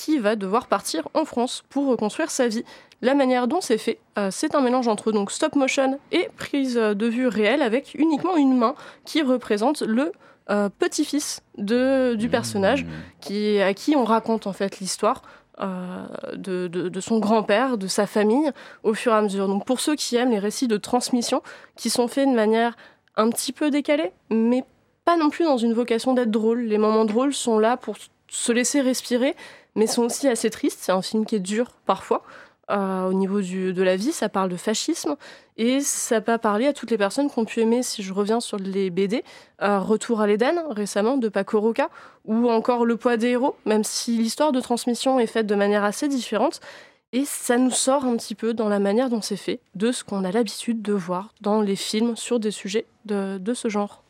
qui va devoir partir en France pour reconstruire sa vie. La manière dont c'est fait, euh, c'est un mélange entre donc stop motion et prise de vue réelle avec uniquement une main qui représente le euh, petit-fils de, du personnage qui, à qui on raconte en fait l'histoire euh, de, de- de son grand-père, de sa famille, au fur et à mesure. Donc pour ceux qui aiment les récits de transmission, qui sont faits de manière un petit peu décalée, mais pas non plus dans une vocation d'être drôle. Les moments drôles sont là pour se laisser respirer, mais sont aussi assez tristes. C'est un film qui est dur parfois. euh, au niveau du- de la vie, ça parle de fascisme et ça peut parler à toutes les personnes qui ont pu aimer, si je reviens sur les BD, euh, Retour à l'Éden récemment de Paco Roca ou encore Le poids des héros, même si l'histoire de transmission est faite de manière assez différente. Et ça nous sort un petit peu dans la manière dont c'est fait de ce qu'on a l'habitude de voir dans les films sur des sujets de, de ce genre.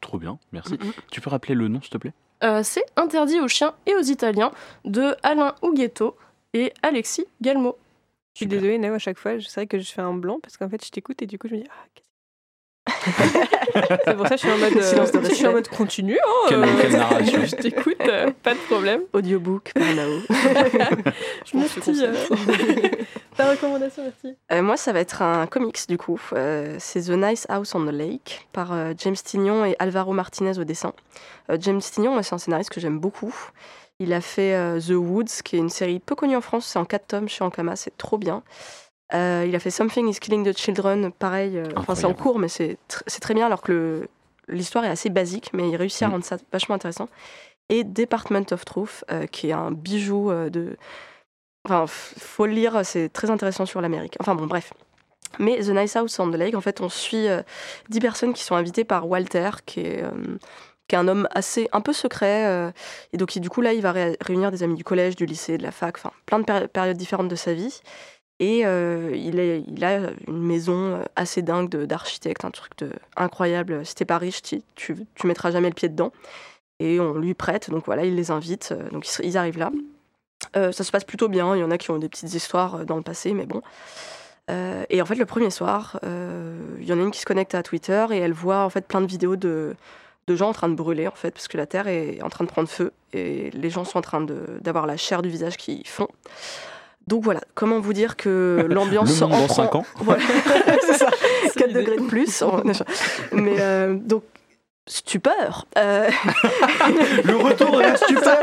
Trop bien, merci. Tu peux rappeler le nom, s'il te plaît? Euh, c'est Interdit aux chiens et aux Italiens de Alain Huguetto et Alexis Galmo. Je suis désolée, Nao, à chaque fois, c'est vrai que je fais un blanc parce qu'en fait, je t'écoute et du coup, je me dis, ah, qu'est-ce C'est pour ça que je suis en mode, euh, Silence de je suis en respect. mode continu. hein, Quelle- euh, quelle narration. Je t'écoute, euh, pas de problème. Audiobook par Nao. Je m'en suis Merci. euh, Ta recommandation, merci. Euh, moi, ça va être un comics du coup. Euh, c'est The Nice House on the Lake par euh, James Tignon et Alvaro Martinez au dessin. Euh, James Tignon, c'est un scénariste que j'aime beaucoup. Il a fait euh, The Woods, qui est une série peu connue en France. C'est en 4 tomes chez Ankama, c'est trop bien. Euh, il a fait Something is Killing the Children, pareil. euh, Enfin, c'est en cours, mais c'est tr- c'est très bien alors que l'histoire est assez basique, mais il réussit à Mm. rendre ça vachement intéressant. Et Department of Truth, euh, qui est un bijou de. Enfin, faut le lire, c'est très intéressant sur l'Amérique. Enfin bon, bref. Mais The Nice House on the Lake, en fait, on suit 10 personnes qui sont invitées par Walter, qui est, qui est un homme assez, un peu secret. euh, et donc, du coup, là, il va ré- réunir des amis du collège, du lycée, de la fac, enfin, plein de péri- périodes différentes de sa vie. Et euh, il, a une maison euh, assez dingue d'architecte, un truc incroyable. Si t'es pas riche, tu, tu, mettras jamais le pied dedans. Et on lui prête, donc voilà, il les invite. euh, donc ils, arrivent là. Euh, ça se passe plutôt bien. Il y en a qui ont des petites histoires euh, dans le passé, mais bon. Euh, et en fait, le premier soir, euh, il y en a une qui se connecte à Twitter et elle voit en fait plein de vidéos de, de gens en train de brûler en fait, parce que la terre est en train de prendre feu et les gens sont en train d'avoir la chair du visage qui fond. Donc voilà, comment vous dire que l'ambiance Le monde en dans prend- 5 ans Voilà, c'est ça, 4 l'idée. degrés de plus. on- Mais euh, donc, stupeur. Euh, Le retour de la stupeur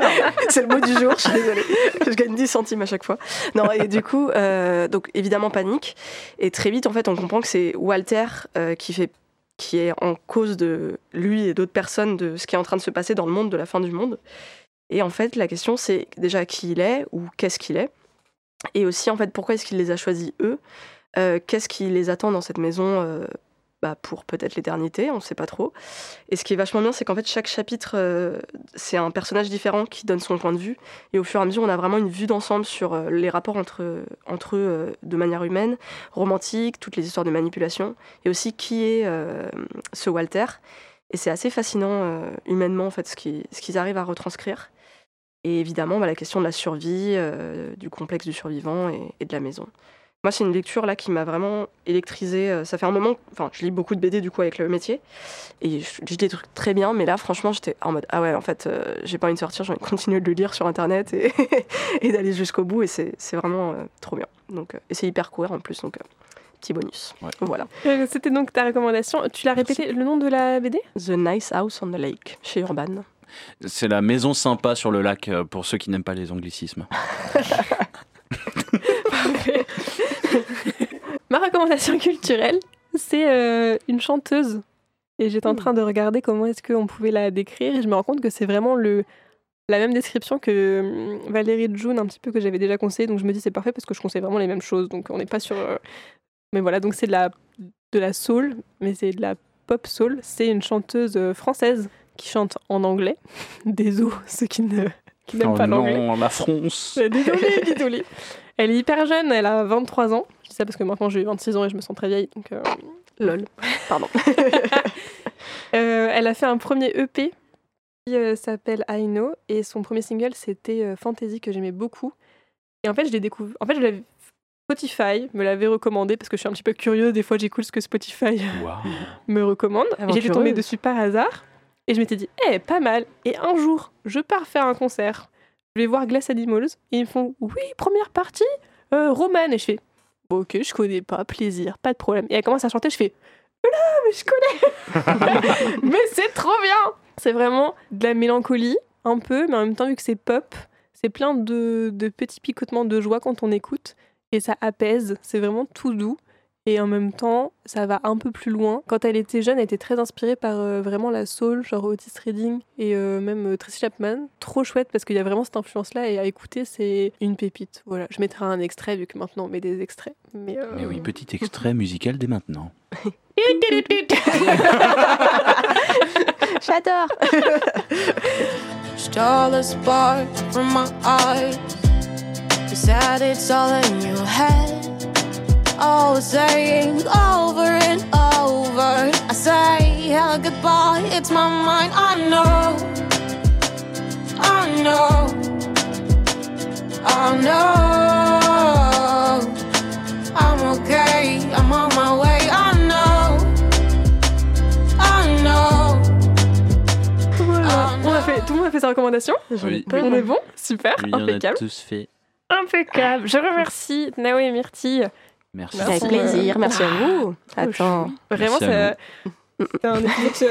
c'est le mot du jour, je suis désolée. Je gagne 10 centimes à chaque fois. Non, et du coup, euh, donc évidemment panique. Et très vite, en fait, on comprend que c'est Walter euh, qui, fait, qui est en cause de lui et d'autres personnes de ce qui est en train de se passer dans le monde de la fin du monde. Et en fait, la question, c'est déjà qui il est ou qu'est-ce qu'il est. Et aussi, en fait, pourquoi est-ce qu'il les a choisis eux? Euh, Qu'est-ce qui les attend dans cette maison euh, bah, pour peut-être l'éternité, on ne sait pas trop. Et ce qui est vachement bien, c'est qu'en fait, chaque chapitre, euh, c'est un personnage différent qui donne son point de vue. Et au fur et à mesure, on a vraiment une vue d'ensemble sur les rapports entre, entre eux de manière humaine, romantique, toutes les histoires de manipulation, et aussi qui est ce Walter. Et c'est assez fascinant humainement, en fait, ce qu'ils arrivent à retranscrire. Et évidemment, bah, la question de la survie, euh, du complexe du survivant et, et de la maison. Moi, c'est une lecture là qui m'a vraiment électrisée. Euh, Ça fait un moment, enfin, je lis beaucoup de BD du coup avec le métier, et je je lis des trucs très bien, mais là, franchement, j'étais en mode ah ouais, en fait, euh, j'ai pas envie de sortir, j'ai envie de continuer de le lire sur internet et, et d'aller jusqu'au bout, et c'est vraiment euh, trop bien. Donc, euh, et c'est hyper court en plus, donc euh, petit bonus. Ouais. Voilà. Euh, C'était donc ta recommandation. Tu l'as répété le nom de la BD The Nice House on the Lake chez Urban. C'est la maison sympa sur le lac euh, pour ceux qui n'aiment pas les anglicismes. Ma recommandation culturelle, c'est euh, une chanteuse. Et j'étais en train de regarder comment est-ce qu'on pouvait la décrire. Et je me rends compte que c'est vraiment le, la même description que hum, Valérie June, un petit peu que j'avais déjà conseillé. Donc je me dis c'est parfait parce que je conseille vraiment les mêmes choses. Donc on n'est pas sur. euh, Mais voilà, donc c'est de la, de la soul, mais c'est de la pop soul. C'est une chanteuse française qui chante en anglais. Désolé ceux qui ne qui n'aime Oh pas l'anglais. non, la France. Désolée, désolée. Elle est hyper jeune, elle a 23 ans. Je dis ça parce que maintenant j'ai 26 ans et je me sens très vieille. Donc, euh, Lol. Pardon. euh, elle a fait un premier EP qui euh, s'appelle I Know et son premier single c'était euh, Fantasy que j'aimais beaucoup. Et en fait, je l'ai découvert. En fait, je l'avais. Spotify me l'avait recommandé parce que je suis un petit peu curieux. Des fois, j'écoute ce que Spotify me recommande. J'étais Aventureuse. tombée dessus par hasard et je m'étais dit, eh, pas mal. Et un jour, je pars faire un concert. Je vais voir Glass Animals et ils me font, oui, première partie, euh, Romane. Et je fais, Bon, ok, je connais pas, plaisir, pas de problème. Et elle commence à chanter, je fais, là, mais je connais. mais c'est trop bien. C'est vraiment de la mélancolie, un peu, mais en même temps, vu que c'est pop, c'est plein de, de petits picotements de joie quand on écoute. Et ça apaise, c'est vraiment tout doux. Et en même temps, ça va un peu plus loin. Quand elle était jeune, elle était très inspirée par euh, vraiment la soul, genre Otis Redding et euh, même euh, Tracy Chapman. Trop chouette parce qu'il y a vraiment cette influence-là et à écouter, c'est une pépite. Voilà, je mettrai un extrait vu que maintenant on met des extraits. Mais, euh, Mais oui, petit extrait musical dès maintenant. J'adore. Spark from my eyes. You said it's all in your head. Always saying over and over. I say hello goodbye. It's my mind. I know. I know. I know. I'm okay. I'm on my way. I know. I know. Voilà. On a fait, tout le monde a fait sa recommandation Oui. On est bon Super, Oui, on a impeccable. tous fait. Impeccable. Je remercie Nao et Myrtille. Merci. Merci. Avec plaisir. Merci à vous. Ah, Attends. Vraiment, c'est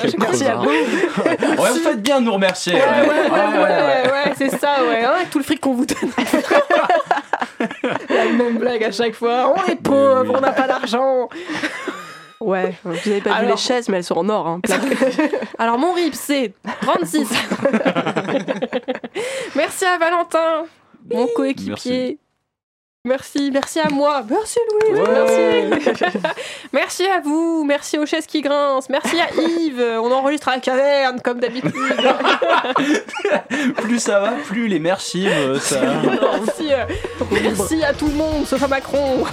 Quel Merci à vous. Ouais, vous faites bien de nous remercier. Ouais, ouais, ouais, Ouais, ouais, ouais, ouais, c'est ça, ouais. hein, avec tout le fric qu'on vous donne. La même blague à chaque fois. On est pauvres, oui. on n'a pas d'argent. Ouais, vous avez pas vu les chaises, mais elles sont en or. Hein. Alors, mon RIP, c'est 36. merci à Valentin, mon coéquipier. Merci, merci à moi. Merci Ouais. merci. merci à vous, merci aux chaises qui grincent, merci à Yves. On enregistre à la caverne comme d'habitude. Plus ça va, plus les merci, euh, ça. merci, euh, merci à tout le monde, sauf à Macron.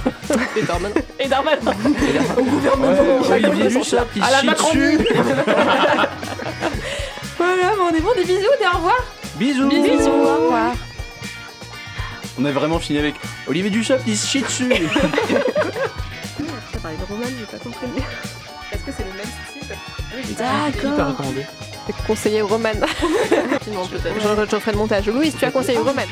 Et Darmanin. Et Darmanin. Au gouvernement. Ouais, Olivier Dussopt, il À la chie Macron. dessus. Voilà, on est bon, des bisous, des au revoir. Bisous. Bisous. Au revoir. On a vraiment fini avec Olivier Dussopt, il se chie dessus. Ça parlait de Roman, j'ai pas compris. Est-ce que c'est le même style? D'accord. recommandé Conseiller Roman. Non, peut-être. Je, je ferai le montage. Louise, tu as conseillé Roman.